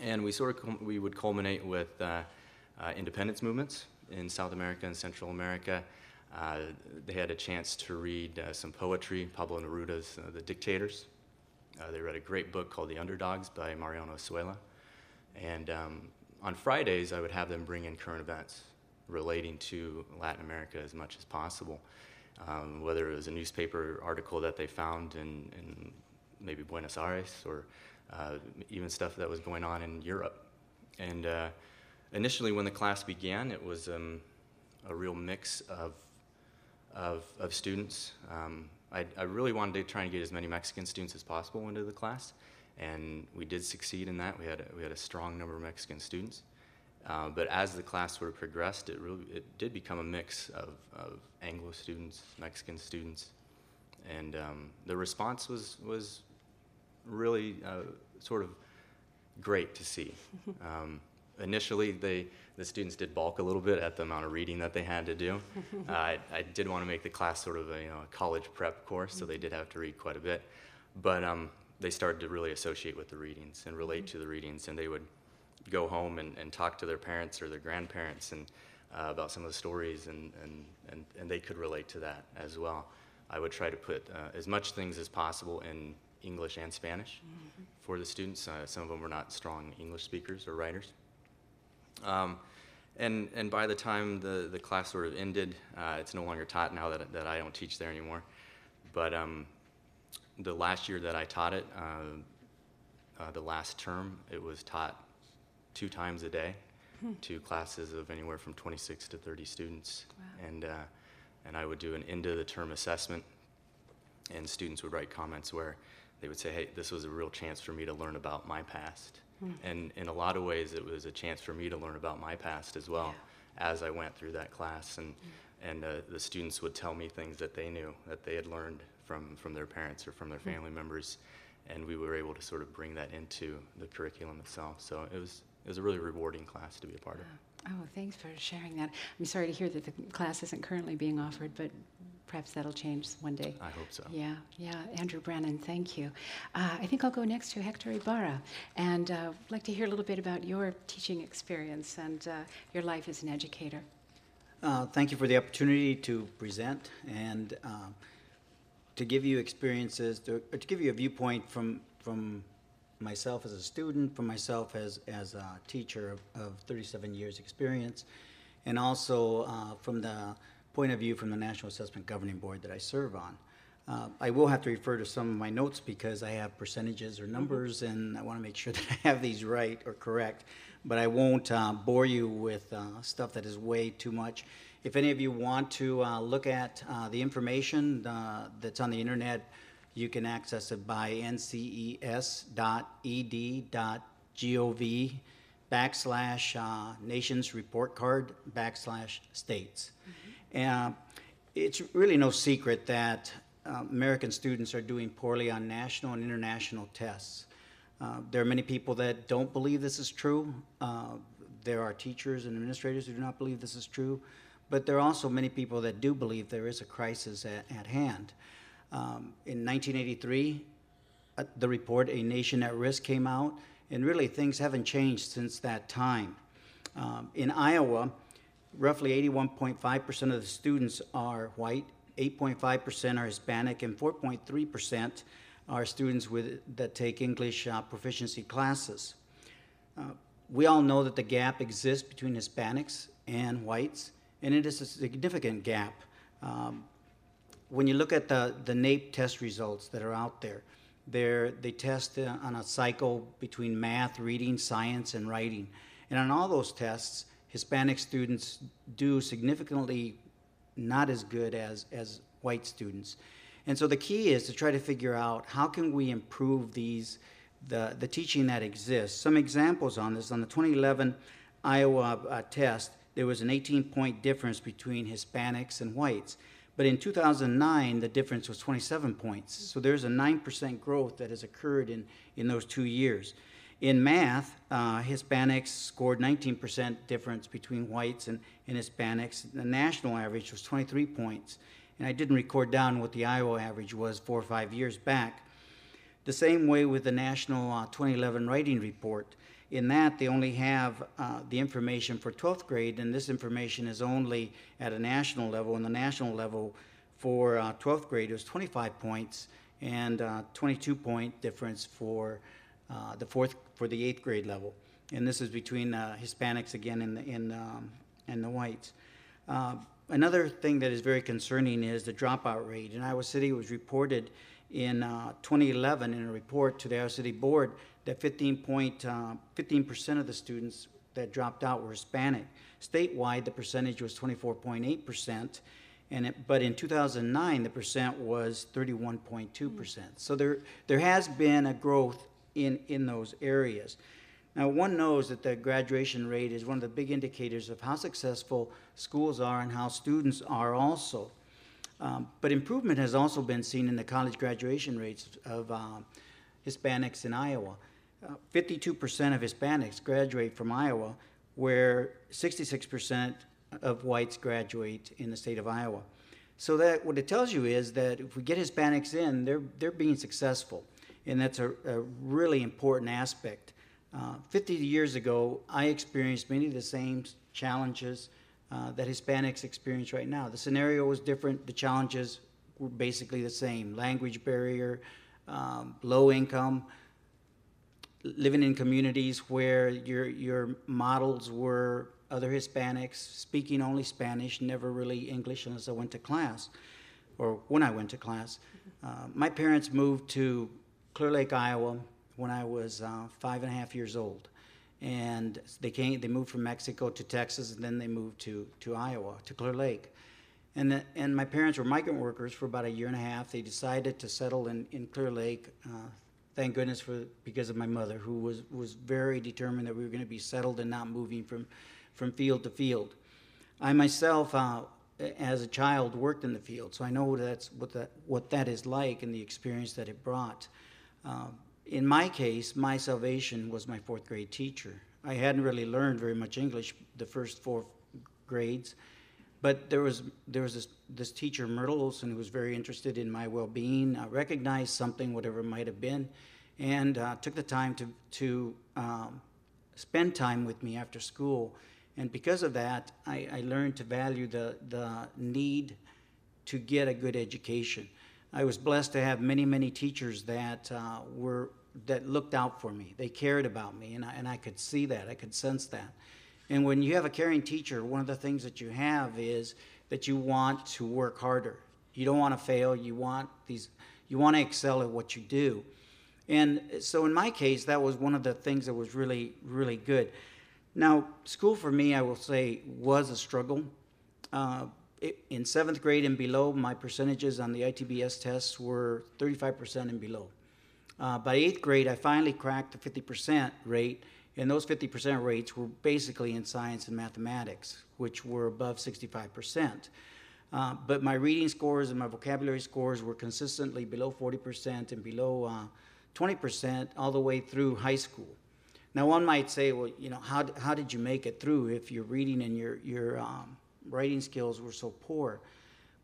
And we sort of we would culminate with uh, uh, independence movements in South America and Central America. Uh, they had a chance to read uh, some poetry, Pablo Neruda's uh, The Dictators. They read a great book called The Underdogs by Mariano Azuela. And um, on Fridays, I would have them bring in current events relating to Latin America as much as possible. um, whether it was a newspaper article that they found in, in maybe Buenos Aires or uh, even stuff that was going on in Europe. And uh, initially, when the class began, it was um, a real mix of, of, of students. Um, I, I really wanted to try and get as many Mexican students as possible into the class, and we did succeed in that. We had a, we had a strong number of Mexican students. Uh, but as the class sort of progressed, it really it did become a mix of, of Anglo students, Mexican students, and um, the response was was really uh, sort of great to see. [LAUGHS] Um, initially, they the students did balk a little bit at the amount of reading that they had to do. [LAUGHS] Uh, I, I did want to make the class sort of a, you know, a college prep course, so they did have to read quite a bit. But um, they started to really associate with the readings and relate to the readings, and they would go home and, and talk to their parents or their grandparents and uh, about some of the stories, and, and, and, and they could relate to that as well. I would try to put uh, as much things as possible in English and Spanish for the students. Uh, some of them were not strong English speakers or writers. Um, and, and by the time the, the class sort of ended, uh, it's no longer taught now that, that I don't teach there anymore. But um, the last year that I taught it, uh, uh, the last term, it was taught two times a day to classes of anywhere from 26 to 30 students. And, uh, and I would do an end of the term assessment, and students would write comments where they would say, hey, this was a real chance for me to learn about my past. Hmm. And in a lot of ways, it was a chance for me to learn about my past as well as I went through that class. And, hmm. and uh, the students would tell me things that they knew, that they had learned from, from their parents or from their hmm. family members. And we were able to sort of bring that into the curriculum itself. So it was, it was a really rewarding class to be a part of. Oh, thanks for sharing that. I'm sorry to hear that the class isn't currently being offered, but perhaps that'll change one day. I hope so. Yeah, yeah. Andrew Brannon, thank you. Uh, I think I'll go next to Hector Ibarra, and uh, I'd like to hear a little bit about your teaching experience and uh, your life as an educator. Uh, thank you for the opportunity to present and um, to give you experiences, to, or to give you a viewpoint from from myself as a student, from myself as as a teacher of, of 37 years experience, and also uh, from the point of view from the National Assessment Governing Board that I serve on. Uh, I will have to refer to some of my notes because I have percentages or numbers, and I want to make sure [LAUGHS] that I have these right or correct. But I won't uh, bore you with uh, stuff that is way too much. If any of you want to uh, look at uh, the information uh, that's on the internet, you can access it by nces.ed.gov backslash nations report card backslash states. And it's really no secret that uh, American students are doing poorly on national and international tests. Uh, there are many people that don't believe this is true. Uh, there are teachers and administrators who do not believe this is true. But there are also many people that do believe there is a crisis at, at hand. Um, in 1983, uh, the report A Nation at Risk came out, and really things haven't changed since that time. Um, in Iowa, roughly 81.5% of the students are white, 8.5% are Hispanic, and 4.3% are students with, that take English uh, proficiency classes. Uh, we all know that the gap exists between Hispanics and whites, and it is a significant gap. Um, when you look at the, the NAEP test results that are out there, they test uh, on a cycle between math, reading, science, and writing. And on all those tests, Hispanic students do significantly not as good as, as white students. And so the key is to try to figure out how can we improve these, the, the teaching that exists. Some examples on this, on the 2011 Iowa uh, test, there was an 18 point difference between Hispanics and whites. But in 2009, the difference was 27 points. So there's a 9% growth that has occurred in, in those two years. In math, uh, Hispanics scored 19% difference between whites and, and Hispanics. The national average was 23 points. And I didn't record down what the Iowa average was four or five years back. The same way with the national uh, 2011 writing report. In that, they only have uh, the information for 12th grade, and this information is only at a national level. And the national level for uh, 12th grade was 25 points and uh, 22 point difference for uh, the fourth for the eighth grade level, and this is between uh, Hispanics again and the, in, um, and the whites. Uh, another thing that is very concerning is the dropout rate. In Iowa City, it was reported in uh, 2011 in a report to the Iowa City Board that 15 point, uh, 15% of the students that dropped out were Hispanic. Statewide, the percentage was 24.8%, and it, but in 2009, the percent was 31.2%. So there, there has been a growth in, in those areas. Now, one knows that the graduation rate is one of the big indicators of how successful schools are and how students are also. Um, but improvement has also been seen in the college graduation rates of um, Hispanics in Iowa. Uh, 52% of Hispanics graduate from Iowa, where 66% of whites graduate in the state of Iowa. So that what it tells you is that if we get Hispanics in, they're they're being successful, and that's a, a really important aspect. Uh, 50 years ago, I experienced many of the same challenges uh, that Hispanics experience right now. The scenario was different. The challenges were basically the same: language barrier, um, low income, living in communities where your your models were other Hispanics, speaking only Spanish, never really English unless I went to class, or when I went to class. Uh, my parents moved to Clear Lake, Iowa, when I was uh, five and a half years old, and they came. They moved from Mexico to Texas, and then they moved to to Iowa, to Clear Lake. And, the, and my parents were migrant workers for about a year and a half. They decided to settle in, in Clear Lake. Uh, thank goodness for because of my mother, who was was very determined that we were going to be settled and not moving from from field to field. I myself, uh, as a child, worked in the field, so I know that's what that what that is like and the experience that it brought. Uh, in my case, my salvation was my fourth grade teacher. I hadn't really learned very much English the first four grades, but there was there was this, this teacher Myrtle Olson who was very interested in my well-being, uh, recognized something, whatever it might have been, and uh, took the time to to um, spend time with me after school and because of that, I, I learned to value the, the need to get a good education. I was blessed to have many, many teachers that uh, were that looked out for me. They cared about me, and I, and I could see that. I could sense that. And when you have a caring teacher, one of the things that you have is that you want to work harder. You don't want to fail. You want these. You want to excel at what you do. And so, in my case, that was one of the things that was really, really good. Now, school for me, I will say, was a struggle. Uh, it, in seventh grade and below, my percentages on the ITBS tests were 35% and below. Uh, by eighth grade, I finally cracked the 50% rate, and those 50% rates were basically in science and mathematics, which were above 65%. Uh, but my reading scores and my vocabulary scores were consistently below 40% and below uh, 20% all the way through high school. Now, one might say, well, you know, how, how did you make it through if your reading and your, your um, writing skills were so poor?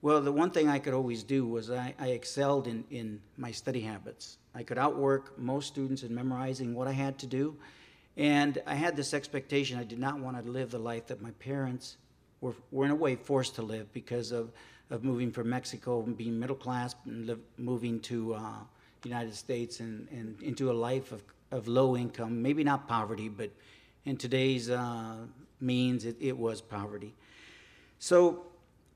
Well, the one thing I could always do was I, I excelled in, in my study habits. I could outwork most students in memorizing what I had to do. And I had this expectation I did not want to live the life that my parents were, were in a way forced to live because of, of moving from Mexico and being middle class and live, moving to uh, the United States and, and into a life of of low income, maybe not poverty, but in today's uh, means, it, it, was poverty. So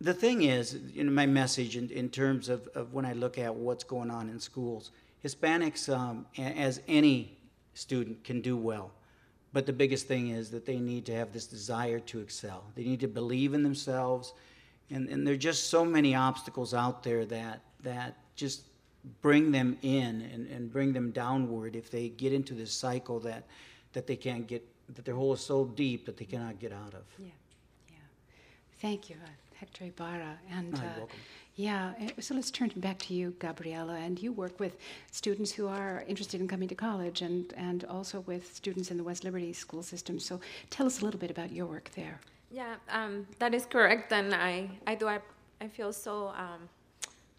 the thing is, in my message, in, in terms of, of when I look at what's going on in schools, Hispanics, um, as any student, can do well. But the biggest thing is that they need to have this desire to excel. They need to believe in themselves. And, and there are just so many obstacles out there that, that just bring them in and, and bring them downward if they get into this cycle that that they can't get that their hole is so deep that they cannot get out of. Yeah. Thank you, uh, Hector Ibarra. And uh, welcome. Yeah, eh, so let's turn back to you, Gabriela. And you work with students who are interested in coming to college and, and also with students in the West Liberty school system. So tell us a little bit about your work there. Yeah, um, that is correct. And I, I do, I, I feel so um,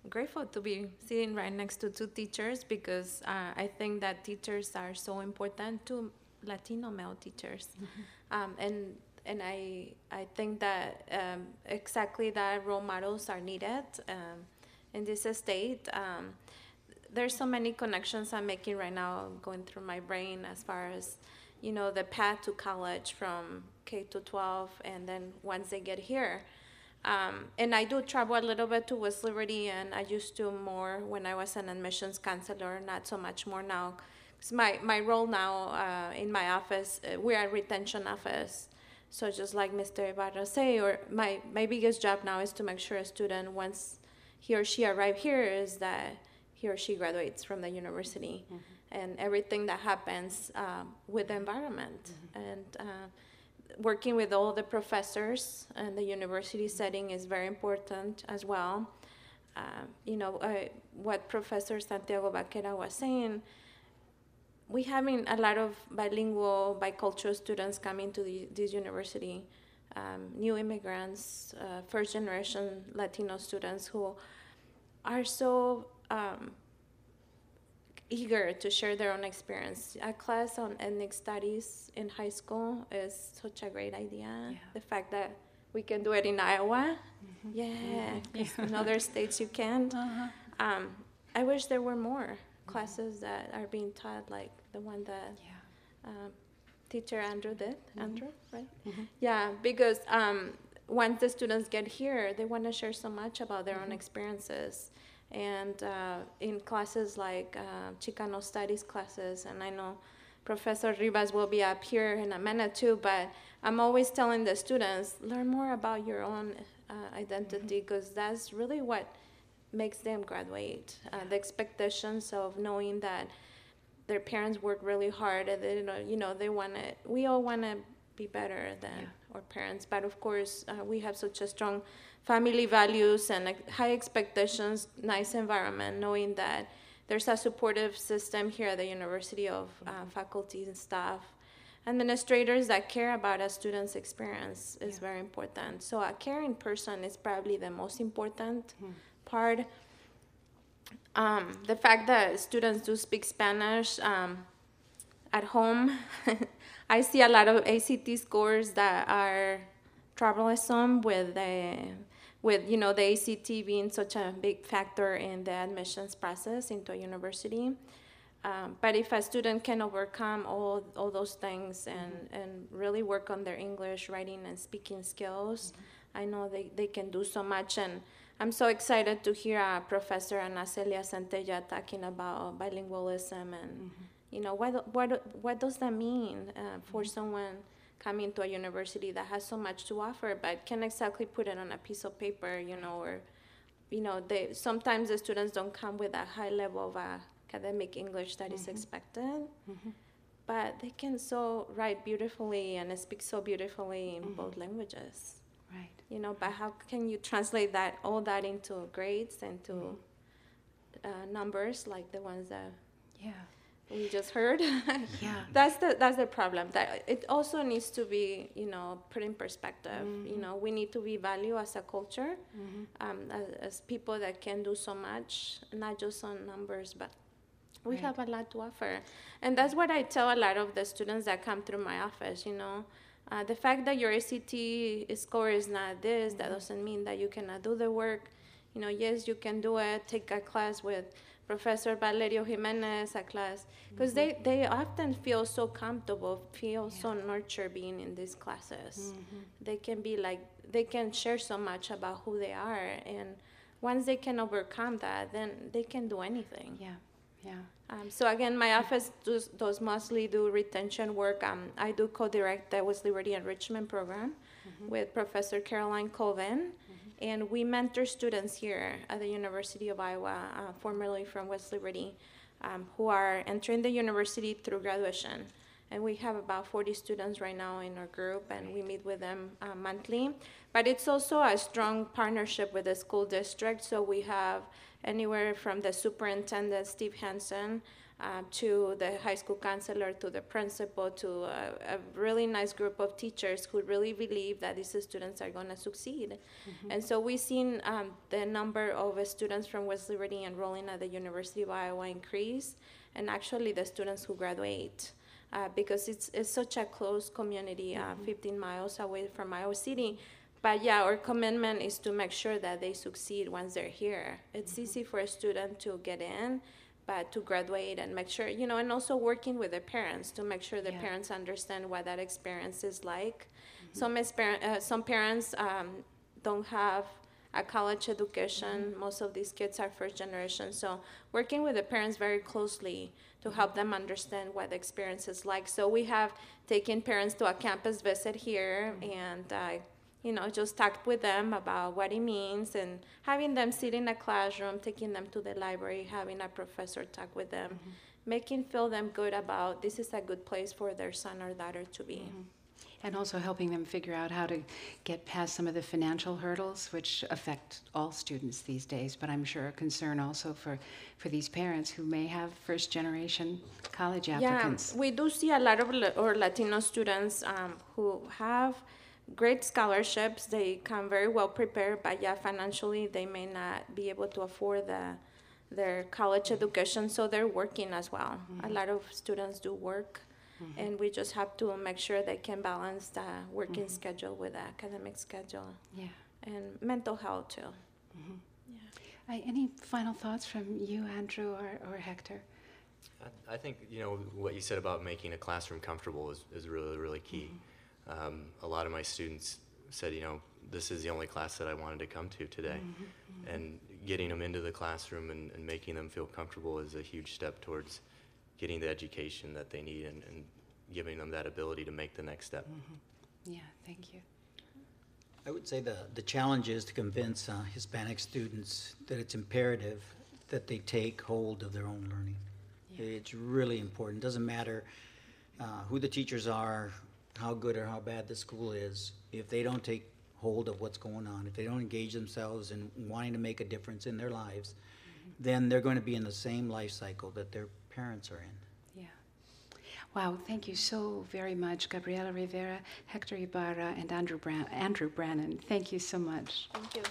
grateful to be sitting right next to two teachers because uh, I think that teachers are so important to Latino male teachers, mm-hmm. um, and and I I think that um, exactly that role models are needed um, in this state. Um, there's so many connections I'm making right now going through my brain as far as you know the path to college from K to 12, and then once they get here Um, and I do travel a little bit to West Liberty, and I used to more when I was an admissions counselor, not so much more now. 'Cause my, my role now uh, in my office, uh, we're a retention office. So just like Mr. Ibarra say, or my, my biggest job now is to make sure a student, once he or she arrive here, is that he or she graduates from the university. And everything that happens um, with the environment. And uh, working with all the professors and the university setting is very important as well. Um, you know, uh, what Professor Santiago Vaquera was saying, we having a lot of bilingual, bicultural students coming to the, this university, um, new immigrants, uh, first generation Latino students who are so um, eager to share their own experience. A class on ethnic studies in high school is such a great idea. Yeah. The fact that we can do it in Iowa, yeah, [LAUGHS] 'cause in other states you can't. Um, I wish there were more classes that are being taught, like the one that Yeah. um, teacher Andrew did. Andrew, right? Yeah, because um, once the students get here, they want to share so much about their own experiences. And uh, in classes like uh, Chicano studies classes, and I know Professor Rivas will be up here in a minute too, but I'm always telling the students learn more about your own uh, identity because that's really what makes them graduate. Uh, the expectations of knowing that their parents work really hard and they you know they want to we all want to be better than Yeah. our parents. But of course uh, we have such a strong family values and high expectations nice environment knowing that there's a supportive system here at the university of uh, faculty and staff. Administrators that care about a student's experience is very important. So a caring person is probably the most important part um, the fact that students do speak Spanish um, at home, [LAUGHS] I see a lot of ACT scores that are troublesome with the with you know the ACT being such a big factor in the admissions process into a university. Um, but if a student can overcome all, all those things and, and really work on their English writing and speaking skills, I know they, they can do so much. And I'm so excited to hear uh, Professor Ana Celia Zentella talking about bilingualism and, you know, what, what, what does that mean uh, for someone coming to a university that has so much to offer but can't exactly put it on a piece of paper, you know, or, you know, they, sometimes the students don't come with a high level of uh, academic English that is expected. But they can so write beautifully and speak so beautifully in both languages Right. you know but how can you translate that all that into grades and to uh, numbers like the ones that Yeah. we just heard [LAUGHS] Yeah. that's the that's the problem that it also needs to be you know put in perspective you know we need to be valued as a culture um, as, as people that can do so much not just on numbers but we Right. have a lot to offer and that's what i tell a lot of the students that come through my office you know uh, the fact that your act score is not this that doesn't mean that you cannot do the work. You know yes you can do it take a class with professor valerio jimenez a class because they, they often feel so comfortable feel so nurtured being in these classes. They can be like they can share so much about who they are and once they can overcome that then they can do anything. Yeah. Yeah. um, so again, my office does, does mostly do retention work. Um, I do co-direct the West Liberty Enrichment Program with Professor Caroline Colvin, and we mentor students here at the University of Iowa, uh, formerly from West Liberty, um, who are entering the university through graduation. And we have about 40 students right now in our group, and we meet with them uh, monthly. But it's also a strong partnership with the school district. So we have anywhere from the superintendent, Steve Hansen, uh, to the high school counselor, to the principal, to a, a really nice group of teachers who really believe that these students are going to succeed. And so we've seen um, the number of students from West Liberty enrolling at the University of Iowa increase, and actually the students who graduate. Uh, because it's, it's such a close community, uh, 15 miles away from Iowa City. But yeah, our commitment is to make sure that they succeed once they're here. It's easy for a student to get in, but to graduate and make sure, you know, and also working with the parents to make sure the Yeah. parents understand what that experience is like. Some, exper- uh, some parents um, don't have a college education. Most of these kids are first generation. So working with the parents very closely to help them understand what the experience is like. So we have taken parents to a campus visit here and uh, you know just talked with them about what it means and having them sit in a classroom, taking them to the library, having a professor talk with them, making feel them good about this is a good place for their son or daughter to be. And also helping them figure out how to get past some of the financial hurdles, which affect all students these days, but I'm sure a concern also for, for these parents who may have first generation college applicants. Yeah, we do see a lot of or Latino students um, who have great scholarships. They come very well prepared, but yeah, financially they may not be able to afford the their college education, so they're working as well. A mm-hmm. lot of students do work, mm-hmm. and we just have to make sure they can balance the working mm-hmm. schedule with the academic schedule Yeah. and mental health too. Uh, any final thoughts from you, Andrew or, or Hector? I, I think you know what you said about making a classroom comfortable is, is really really key. Um, a lot of my students said, you know, this is the only class that I wanted to come to today, and getting them into the classroom and, and making them feel comfortable is a huge step towards getting the education that they need and, and giving them that ability to make the next step. Yeah, thank you. I would say the, the challenge is to convince uh, Hispanic students that it's imperative that they take hold of their own learning. It's really important. It Doesn't matter uh, who the teachers are, how good or how bad the school is. If they don't take hold of what's going on, if they don't engage themselves in wanting to make a difference in their lives, mm-hmm. then they're going to be in the same life cycle that their parents are in. Yeah. Wow, thank you so very much, Gabriela Rivera, Hector Ibarra, and Andrew, Bran- Andrew Brannon. Thank you so much. Thank you.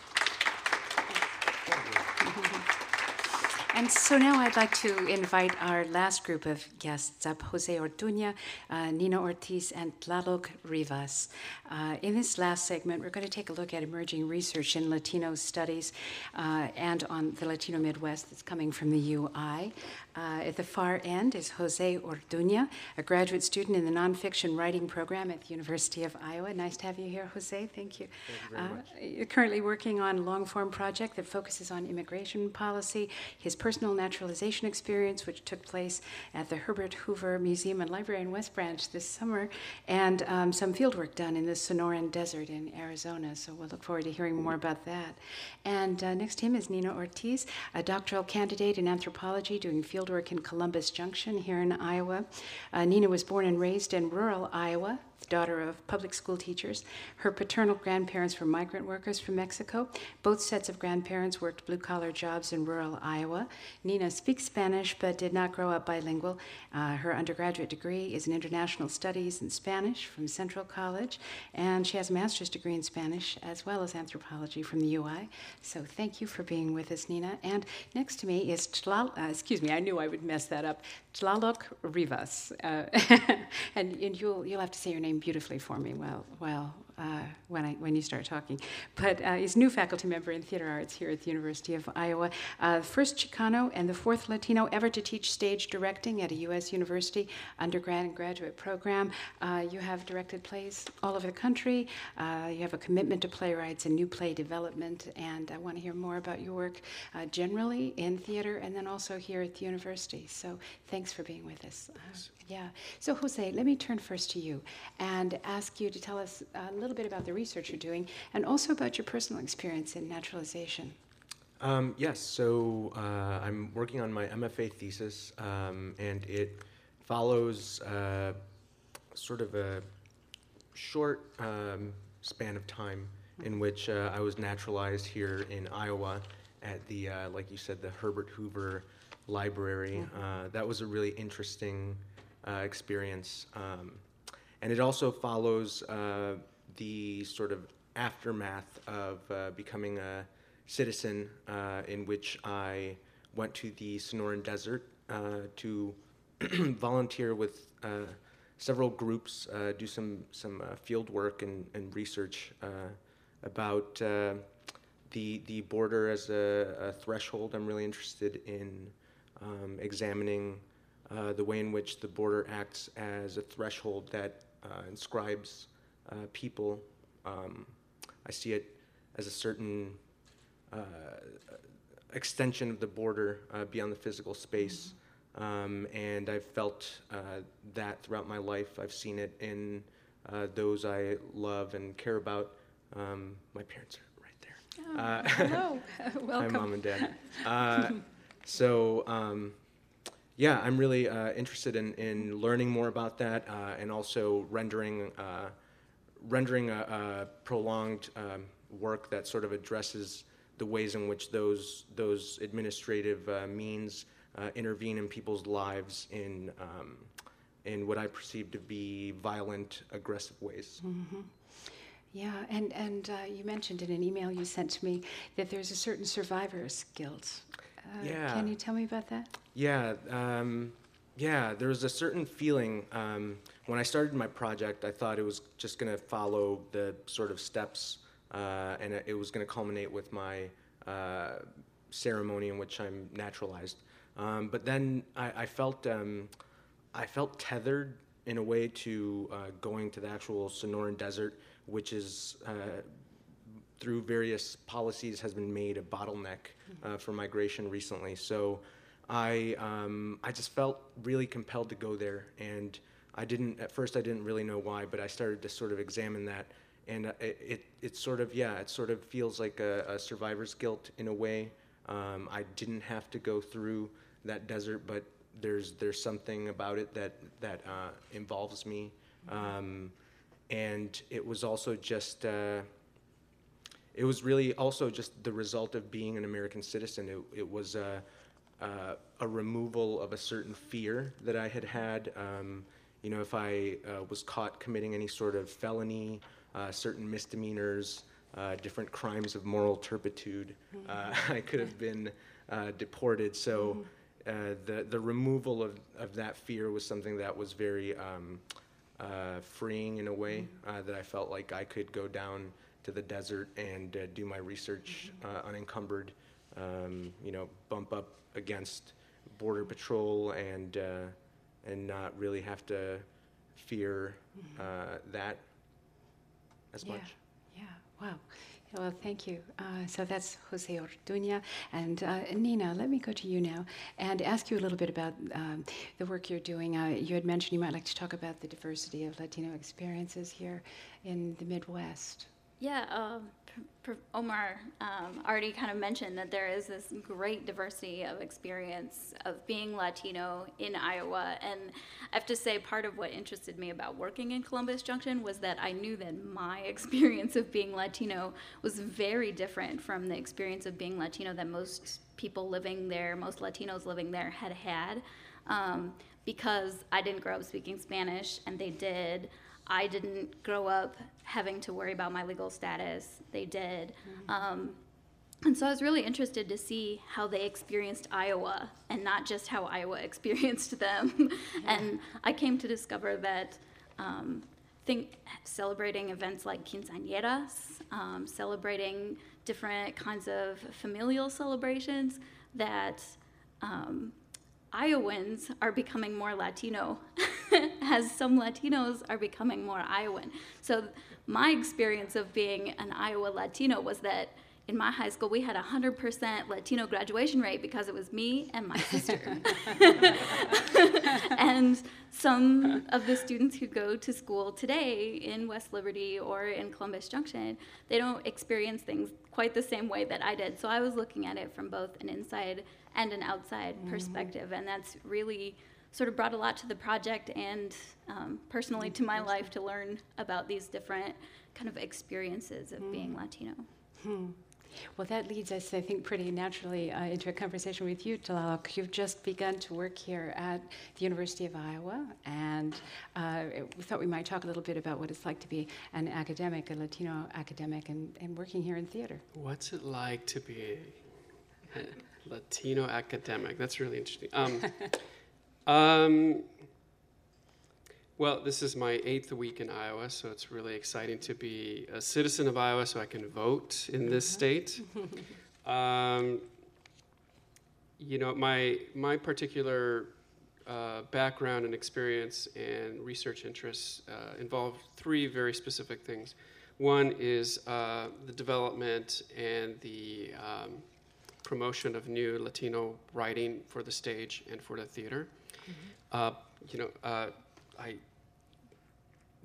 And so now I'd like to invite our last group of guests up Jose Orduña, uh, Nina Ortiz, and Tlaloc Rivas. Uh, in this last segment, we're going to take a look at emerging research in Latino studies uh, and on the Latino Midwest that's coming from the UI. Uh, at the far end is Jose Orduña, a graduate student in the nonfiction writing program at the University of Iowa. Nice to have you here, Jose. Thank you. Uh, You're currently working on a long form project that focuses on immigration policy, his personal naturalization experience, which took place at the Herbert Hoover Museum and Library in West Branch this summer, and um, some fieldwork done in the Sonoran Desert in Arizona. So we'll look forward to hearing more about that. And uh, next to him is Nina Ortiz, a doctoral candidate in anthropology doing fieldwork in Columbus Junction here in Iowa. Uh, Nina was born and raised in rural Iowa daughter of public school teachers. Her paternal grandparents were migrant workers from Mexico. Both sets of grandparents worked blue collar jobs in rural Iowa. Nina speaks Spanish but did not grow up bilingual. Uh, her undergraduate degree is in international studies in Spanish from Central College, and she has a master's degree in Spanish as well as anthropology from the UI. So thank you for being with us, Nina. And next to me is Tlal, uh, excuse me, I knew I would mess that up. Tlaloc Rivas, uh, [LAUGHS] and, and you'll you'll have to say your name beautifully for me well, well, uh, when, I, when you start talking. But uh, he's new faculty member in theater arts here at the University of Iowa. Uh, first Chicano and the fourth Latino ever to teach stage directing at a U.S. university undergrad and graduate program. Uh, you have directed plays all over the country. Uh, you have a commitment to playwrights and new play development. And I want to hear more about your work uh, generally in theater and then also here at the university. So thanks for being with us. Yeah. So, Jose, let me turn first to you and ask you to tell us a little bit about the research you're doing and also about your personal experience in naturalization. Um, yes, so uh, I'm working on my MFA thesis, um, and it follows uh, sort of a short um, span of time in which uh, I was naturalized here in Iowa at the, uh, like you said, the Herbert Hoover Library. Uh, that was a really interesting uh, experience. Um, and it also follows uh, the sort of aftermath of uh, becoming a citizen, uh, in which I went to the Sonoran Desert uh, to [CLEARS THROAT] volunteer with uh, several groups, do some some field work and, and research about the the border as a, a threshold. I'm really interested in um, examining uh, the way in which the border acts as a threshold that uh, inscribes uh, people. Um, I see it as a certain uh, extension of the border uh, beyond the physical space. Um, and I've felt uh, that throughout my life. I've seen it in uh, those I love and care about. Um, my parents are right there. Uh, [LAUGHS] Hello, [LAUGHS] Hi, welcome. mom and dad. [LAUGHS] Uh, so, um, yeah, I'm really uh, interested in, in learning more about that uh, and also rendering uh, rendering a, a prolonged um, work that sort of addresses the ways in which those those administrative uh, means uh, intervene in people's lives in um, in what I perceive to be violent, aggressive ways. Yeah, and, and uh, you mentioned in an email you sent to me that there's a certain survivor's guilt. Uh, Yeah. Can you tell me about that? Yeah, um, yeah. There was a certain feeling um, when I started my project. I thought it was just going to follow the sort of steps, uh, and it was going to culminate with my uh, ceremony in which I'm naturalized. Um, but then I, I felt um, I felt tethered in a way to uh, going to the actual Sonoran Desert, which is uh, through various policies has been made a bottleneck uh, for migration recently. So I um, I just felt really compelled to go there, and I didn't at first I didn't really know why, but I started to sort of examine that, and uh, it it, it sort of yeah it sort of feels like a, a survivor's guilt in a way. Um, I didn't have to go through that desert, but there's there's something about it that that uh, involves me, um, and it was also just. Uh, it was really also just the result of being an American citizen. It, it was a, a, a removal of a certain fear that I had had. Um, you know, if I uh, was caught committing any sort of felony, uh, certain misdemeanors, uh, different crimes of moral turpitude, uh, [LAUGHS] I could have been uh, deported. So uh, the the removal of, of that fear was something that was very um, uh, freeing in a way uh, that I felt like I could go down to the desert and uh, do my research uh, unencumbered. Um, you know, bump up against border patrol and uh, and not really have to fear uh, that as Yeah, much. yeah, wow. Well, thank you. Uh, so that's Jose Orduña. And uh, Nina, let me go to you now and ask you a little bit about um, the work you're doing. Uh, you had mentioned you might like to talk about the diversity of Latino experiences here in the Midwest. Yeah, um, Pr- Pr- Omar um, already kind of mentioned that there is this great diversity of experience of being Latino in Iowa. And I have to say, part of what interested me about working in Columbus Junction was that I knew that my [LAUGHS] experience of being Latino was very different from the experience of being Latino that most people living there, most Latinos living there, had had. Um, because I didn't grow up speaking Spanish and they did. I didn't grow up having to worry about my legal status. They did. Um, and so I was really interested to see how they experienced Iowa and not just how Iowa [LAUGHS] experienced them. and I came to discover that um, think celebrating events like quinceañeras, um, celebrating different kinds of familial celebrations, that um, Iowans are becoming more Latino, [LAUGHS] as some Latinos are becoming more Iowan. So, my experience of being an Iowa Latino was that in my high school we had a 100% Latino graduation rate because it was me and my sister. [LAUGHS] and some of the students who go to school today in West Liberty or in Columbus Junction, they don't experience things quite the same way that I did. So I was looking at it from both an inside and an outside perspective, and that's really sort of brought a lot to the project and um, personally to my life to learn about these different kind of experiences of being Latino. Well, that leads us, I think, pretty naturally uh, into a conversation with you, Tlaloc. You've just begun to work here at the University of Iowa, and uh, we thought we might talk a little bit about what it's like to be an academic, a Latino academic, and, and working here in theater. What's it like to be a Latino academic? That's really interesting. Um, [LAUGHS] um, well, this is my eighth week in Iowa, so it's really exciting to be a citizen of Iowa so I can vote in this state. [LAUGHS] Um, you know, my, my particular uh, background and experience and research interests uh, involve three very specific things. One is uh, the development and the um, promotion of new Latino writing for the stage and for the theater. Uh, you know, uh, I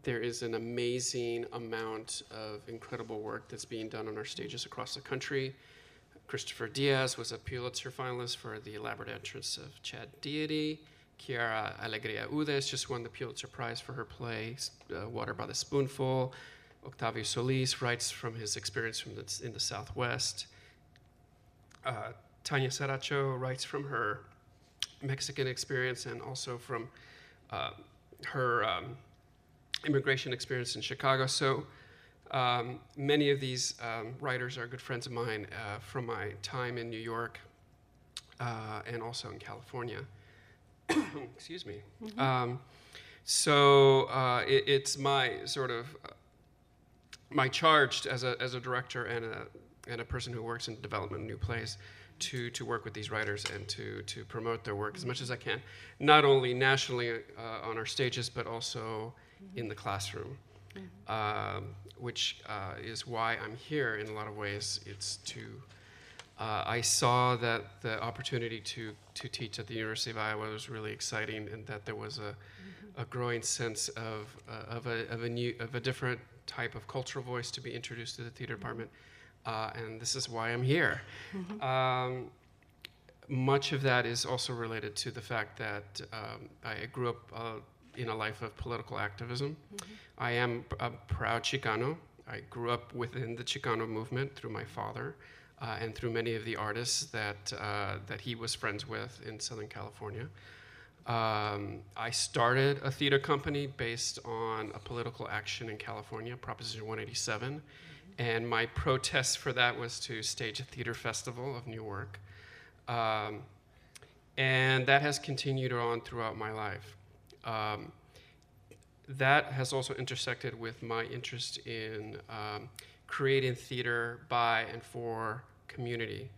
there is an amazing amount of incredible work that's being done on our stages across the country. Kristoffer Diaz was a Pulitzer finalist for The Elaborate Entrance of Chad Deity. Quiara Alegría Hudes just won the Pulitzer Prize for her play, uh, Water by the Spoonful. Octavio Solis writes from his experience from the, in the Southwest. Uh, Tanya Saracho writes from her Mexican experience and also from uh, her um, immigration experience in Chicago. So um, many of these um, writers are good friends of mine uh, from my time in New York uh, and also in California. [COUGHS] Excuse me. Um, so uh, it, it's my sort of uh, my charge as a, as a director and a, and a person who works in development of new plays to, to work with these writers and to, to promote their work as much as I can, not only nationally uh, on our stages, but also in the classroom, um, which uh, is why I'm here in a lot of ways. It's to, uh, I saw that the opportunity to, to teach at the University of Iowa was really exciting and that there was a, a growing sense of, uh, of, a, of, a new, of a different type of cultural voice to be introduced to the theater department. Uh, and this is why I'm here. Um, much of that is also related to the fact that um, I grew up uh, in a life of political activism. I am a proud Chicano. I grew up within the Chicano movement through my father uh, and through many of the artists that, uh, that he was friends with in Southern California. Um, I started a theater company based on a political action in California, Proposition 187. And my protest for that was to stage a theater festival of new work. Um, and that has continued on throughout my life. Um, that has also intersected with my interest in um, creating theater by and for community,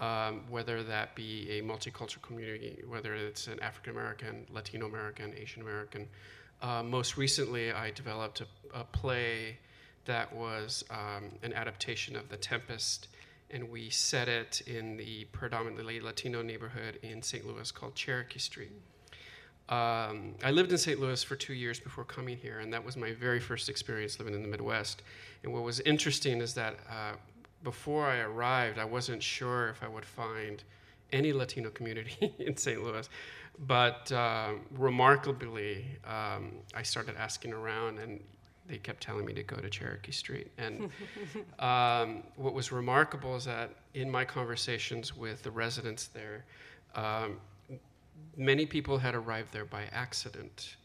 um, whether that be a multicultural community, whether it's an African American, Latino American, Asian American. Uh, most recently, I developed a, a play that was um, an adaptation of The Tempest, and we set it in the predominantly Latino neighborhood in St. Louis called Cherokee Street. Um, I lived in St. Louis for two years before coming here, and that was my very first experience living in the Midwest. And what was interesting is that uh, before I arrived, I wasn't sure if I would find any Latino community [LAUGHS] in St. Louis. But uh, remarkably, um, I started asking around, and they kept telling me to go to Cherokee Street. And [LAUGHS] um, what was remarkable is that in my conversations with the residents there, um, many people had arrived there by accident.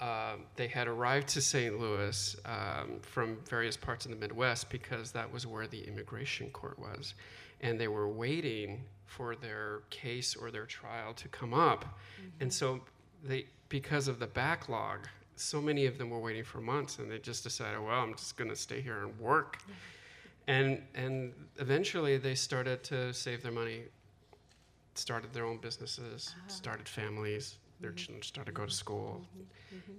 Um, they had arrived to St. Louis um, from various parts of the Midwest because that was where the immigration court was. And they were waiting for their case or their trial to come up. And so, they, because of the backlog, so many of them were waiting for months and they just decided, well, I'm just going to stay here and work. And, and eventually they started to save their money started their own businesses, started families, their children started to go to school.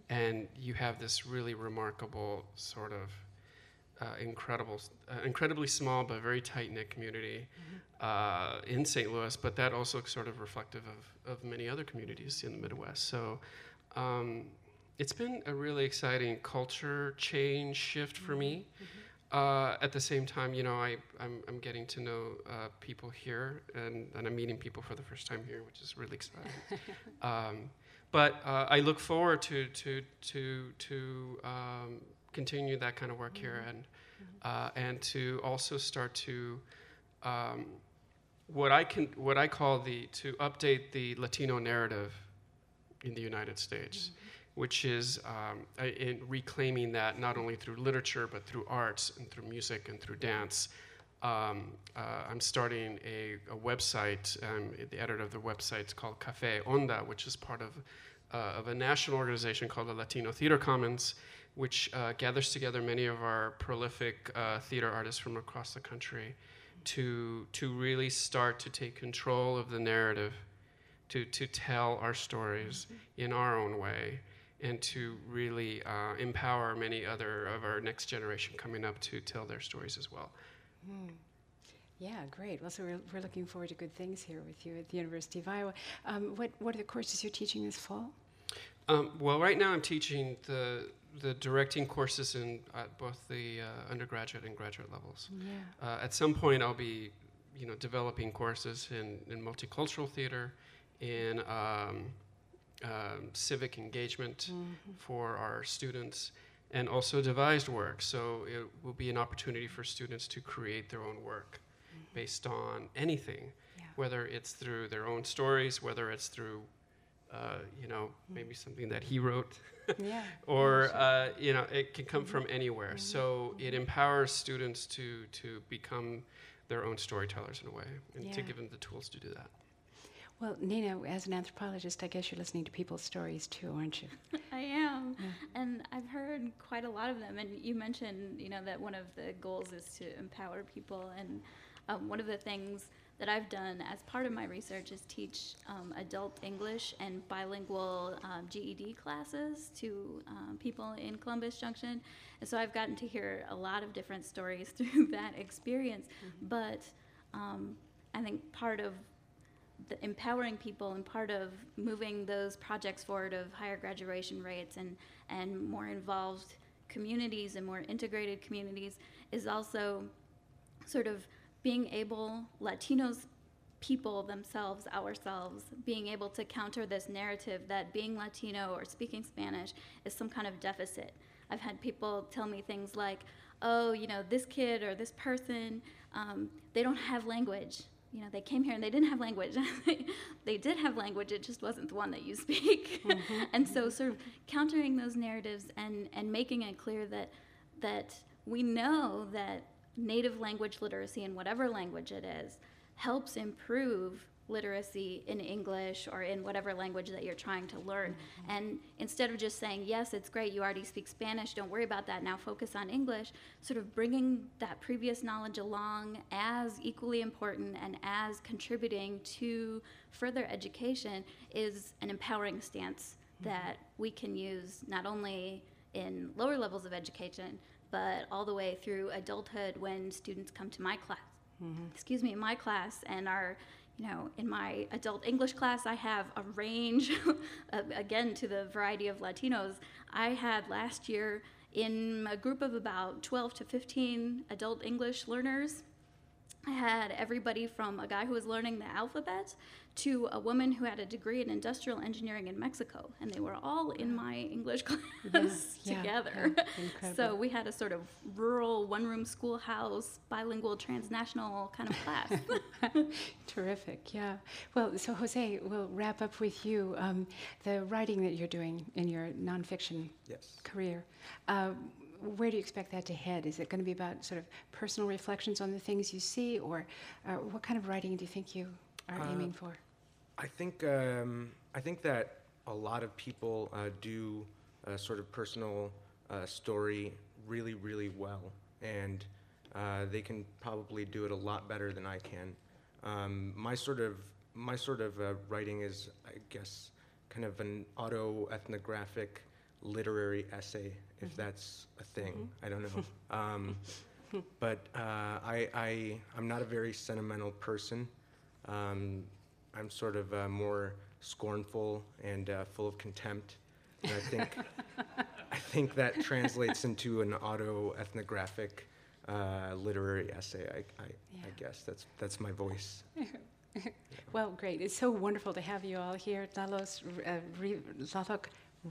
And you have this really remarkable sort of uh, incredible, uh, incredibly small but very tight knit community uh, in St. Louis, but that also sort of reflective of, of many other communities in the Midwest. So um, it's been a really exciting culture change shift for me. Uh, at the same time, you know, I, I'm, I'm getting to know uh, people here and, and I'm meeting people for the first time here, which is really exciting. [LAUGHS] um, but uh, I look forward to, to, to, to um, continue that kind of work here and, uh, and to also start to um, what I can what I call the to update the Latino narrative in the United States, which is um, in reclaiming that not only through literature but through arts and through music and through dance. Um, uh, I'm starting a, a website. Um, the editor of the website is called Cafe Onda, which is part of uh, of a national organization called the Latino Theater Commons, which uh, gathers together many of our prolific uh, theater artists from across the country to to really start to take control of the narrative, to to tell our stories in our own way, and to really uh, empower many other of our next generation coming up to tell their stories as well. Hmm. Yeah, great. Well, so we're, we're looking forward to good things here with you at the University of Iowa. Um, what, what are the courses you're teaching this fall? Um, well, right now I'm teaching the the directing courses in at both the uh, undergraduate and graduate levels. Yeah. Uh, at some point, I'll be, you know, developing courses in, in multicultural theater, in um, um, civic engagement for our students, and also devised work. So it will be an opportunity for students to create their own work based on anything, Yeah. whether it's through their own stories, whether it's through, uh, you know, maybe something that he wrote. Yeah. [LAUGHS] or uh, you know it can come from anywhere. So it empowers students to to become their own storytellers in a way and to give them the tools to do that Well, Nina, as an anthropologist, I guess you're listening to people's stories too, aren't you? [LAUGHS] I am, and I've heard quite a lot of them. And you mentioned, you know, that one of the goals is to empower people. And um, one of the things that I've done as part of my research is teach um, adult English and bilingual um, GED classes to um, people in Columbus Junction. And so I've gotten to hear a lot of different stories [LAUGHS] through that experience. But um, I think part of empowering people and part of moving those projects forward of higher graduation rates and, and more involved communities and more integrated communities is also sort of being able, Latinos people themselves, ourselves, being able to counter this narrative that being Latino or speaking Spanish is some kind of deficit. I've had people tell me things like, oh, you know, this kid or this person, um, they don't have language. You know, they came here and they didn't have language. [LAUGHS] they did have language, it just wasn't the one that you speak. Mm-hmm. [LAUGHS] and so, sort of countering those narratives and, and making it clear that, that we know that native language literacy in whatever language it is helps improve literacy in English or in whatever language that you're trying to learn. Mm-hmm. And instead of just saying, yes, it's great, you already speak Spanish, don't worry about that, now focus on English, sort of bringing that previous knowledge along as equally important and as contributing to further education is an empowering stance mm-hmm. that we can use not only in lower levels of education, but all the way through adulthood when students come to my class mm-hmm. excuse me, my class and are, you know, in my adult English class, I have a range, [LAUGHS] again, to the variety of Latinos. I had last year in a group of about 12 to 15 adult English learners. I had everybody from a guy who was learning the alphabet to a woman who had a degree in industrial engineering in Mexico, and they were all in my English [LAUGHS] class yeah, together. yeah, [LAUGHS] incredible. so we had a sort of rural one-room schoolhouse, bilingual, transnational kind of class. [LAUGHS] Terrific, yeah. Well, so Jose, we'll wrap up with you. Um, the writing that you're doing in your nonfiction Yes. career, uh, where do you expect that to head? Is it going to be about sort of personal reflections on the things you see, or uh, what kind of writing do you think you are Uh, aiming for? I think um, I think that a lot of people uh, do a sort of personal uh, story really, really well, and uh, they can probably do it a lot better than I can. Um, my sort of my sort of uh, writing is, I guess, kind of an auto-ethnographic literary essay, if that's a thing. I don't know. [LAUGHS] Um, but uh, I, I, I'm not a very sentimental person. Um, I'm sort of uh, more scornful and uh, full of contempt. And I think, I think that [LAUGHS] translates into an auto-ethnographic uh, literary essay. I, I, I guess that's that's my voice. [LAUGHS] Well, great. It's so wonderful to have you all here, Lalos, uh, Ri- Tlaloc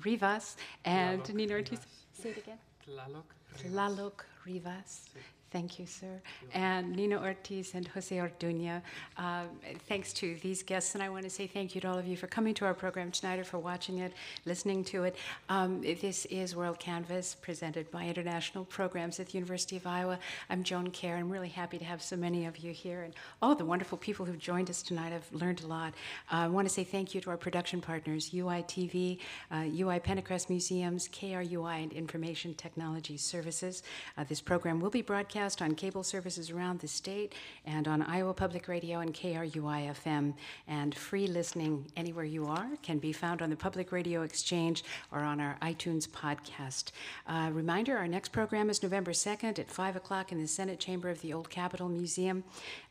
Rivas and Tlaloc Nina Ortiz. Rivas. Say it again. Tlaloc Tlaloc Rivas. Thank you, sir. And Nina Ortiz and Jose Orduña. Uh, thanks to these guests, and I want to say thank you to all of you for coming to our program tonight or for watching it, listening to it. Um, this is WorldCanvass, presented by International Programs at the University of Iowa. I'm Joan Kjaer. I'm really happy to have so many of you here, and all the wonderful people who've joined us tonight. I've learned a lot. Uh, I want to say thank you to our production partners, UI TV, uh, UI Pentacrest Museums, KRUI, and Information Technology Services. Uh, this program will be broadcast broadcast on cable services around the state and on Iowa Public Radio and KRUI FM. And free listening anywhere you are can be found on the Public Radio Exchange or on our iTunes podcast. Uh, reminder our next program is November 2nd at 5 o'clock in the Senate chamber of the Old Capitol Museum.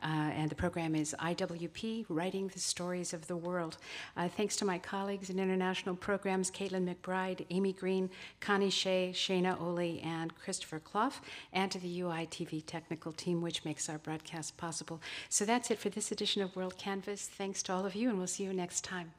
Uh, and the program is IWP Writing the Stories of the World. Uh, thanks to my colleagues in international programs Caitlin McBride, Amy Green, Connie Shea, Shayna Oley, and Christopher Clough, and to the UI TV technical team, which makes our broadcast possible. So that's it for this edition of WorldCanvass. Thanks to all of you, and we'll see you next time.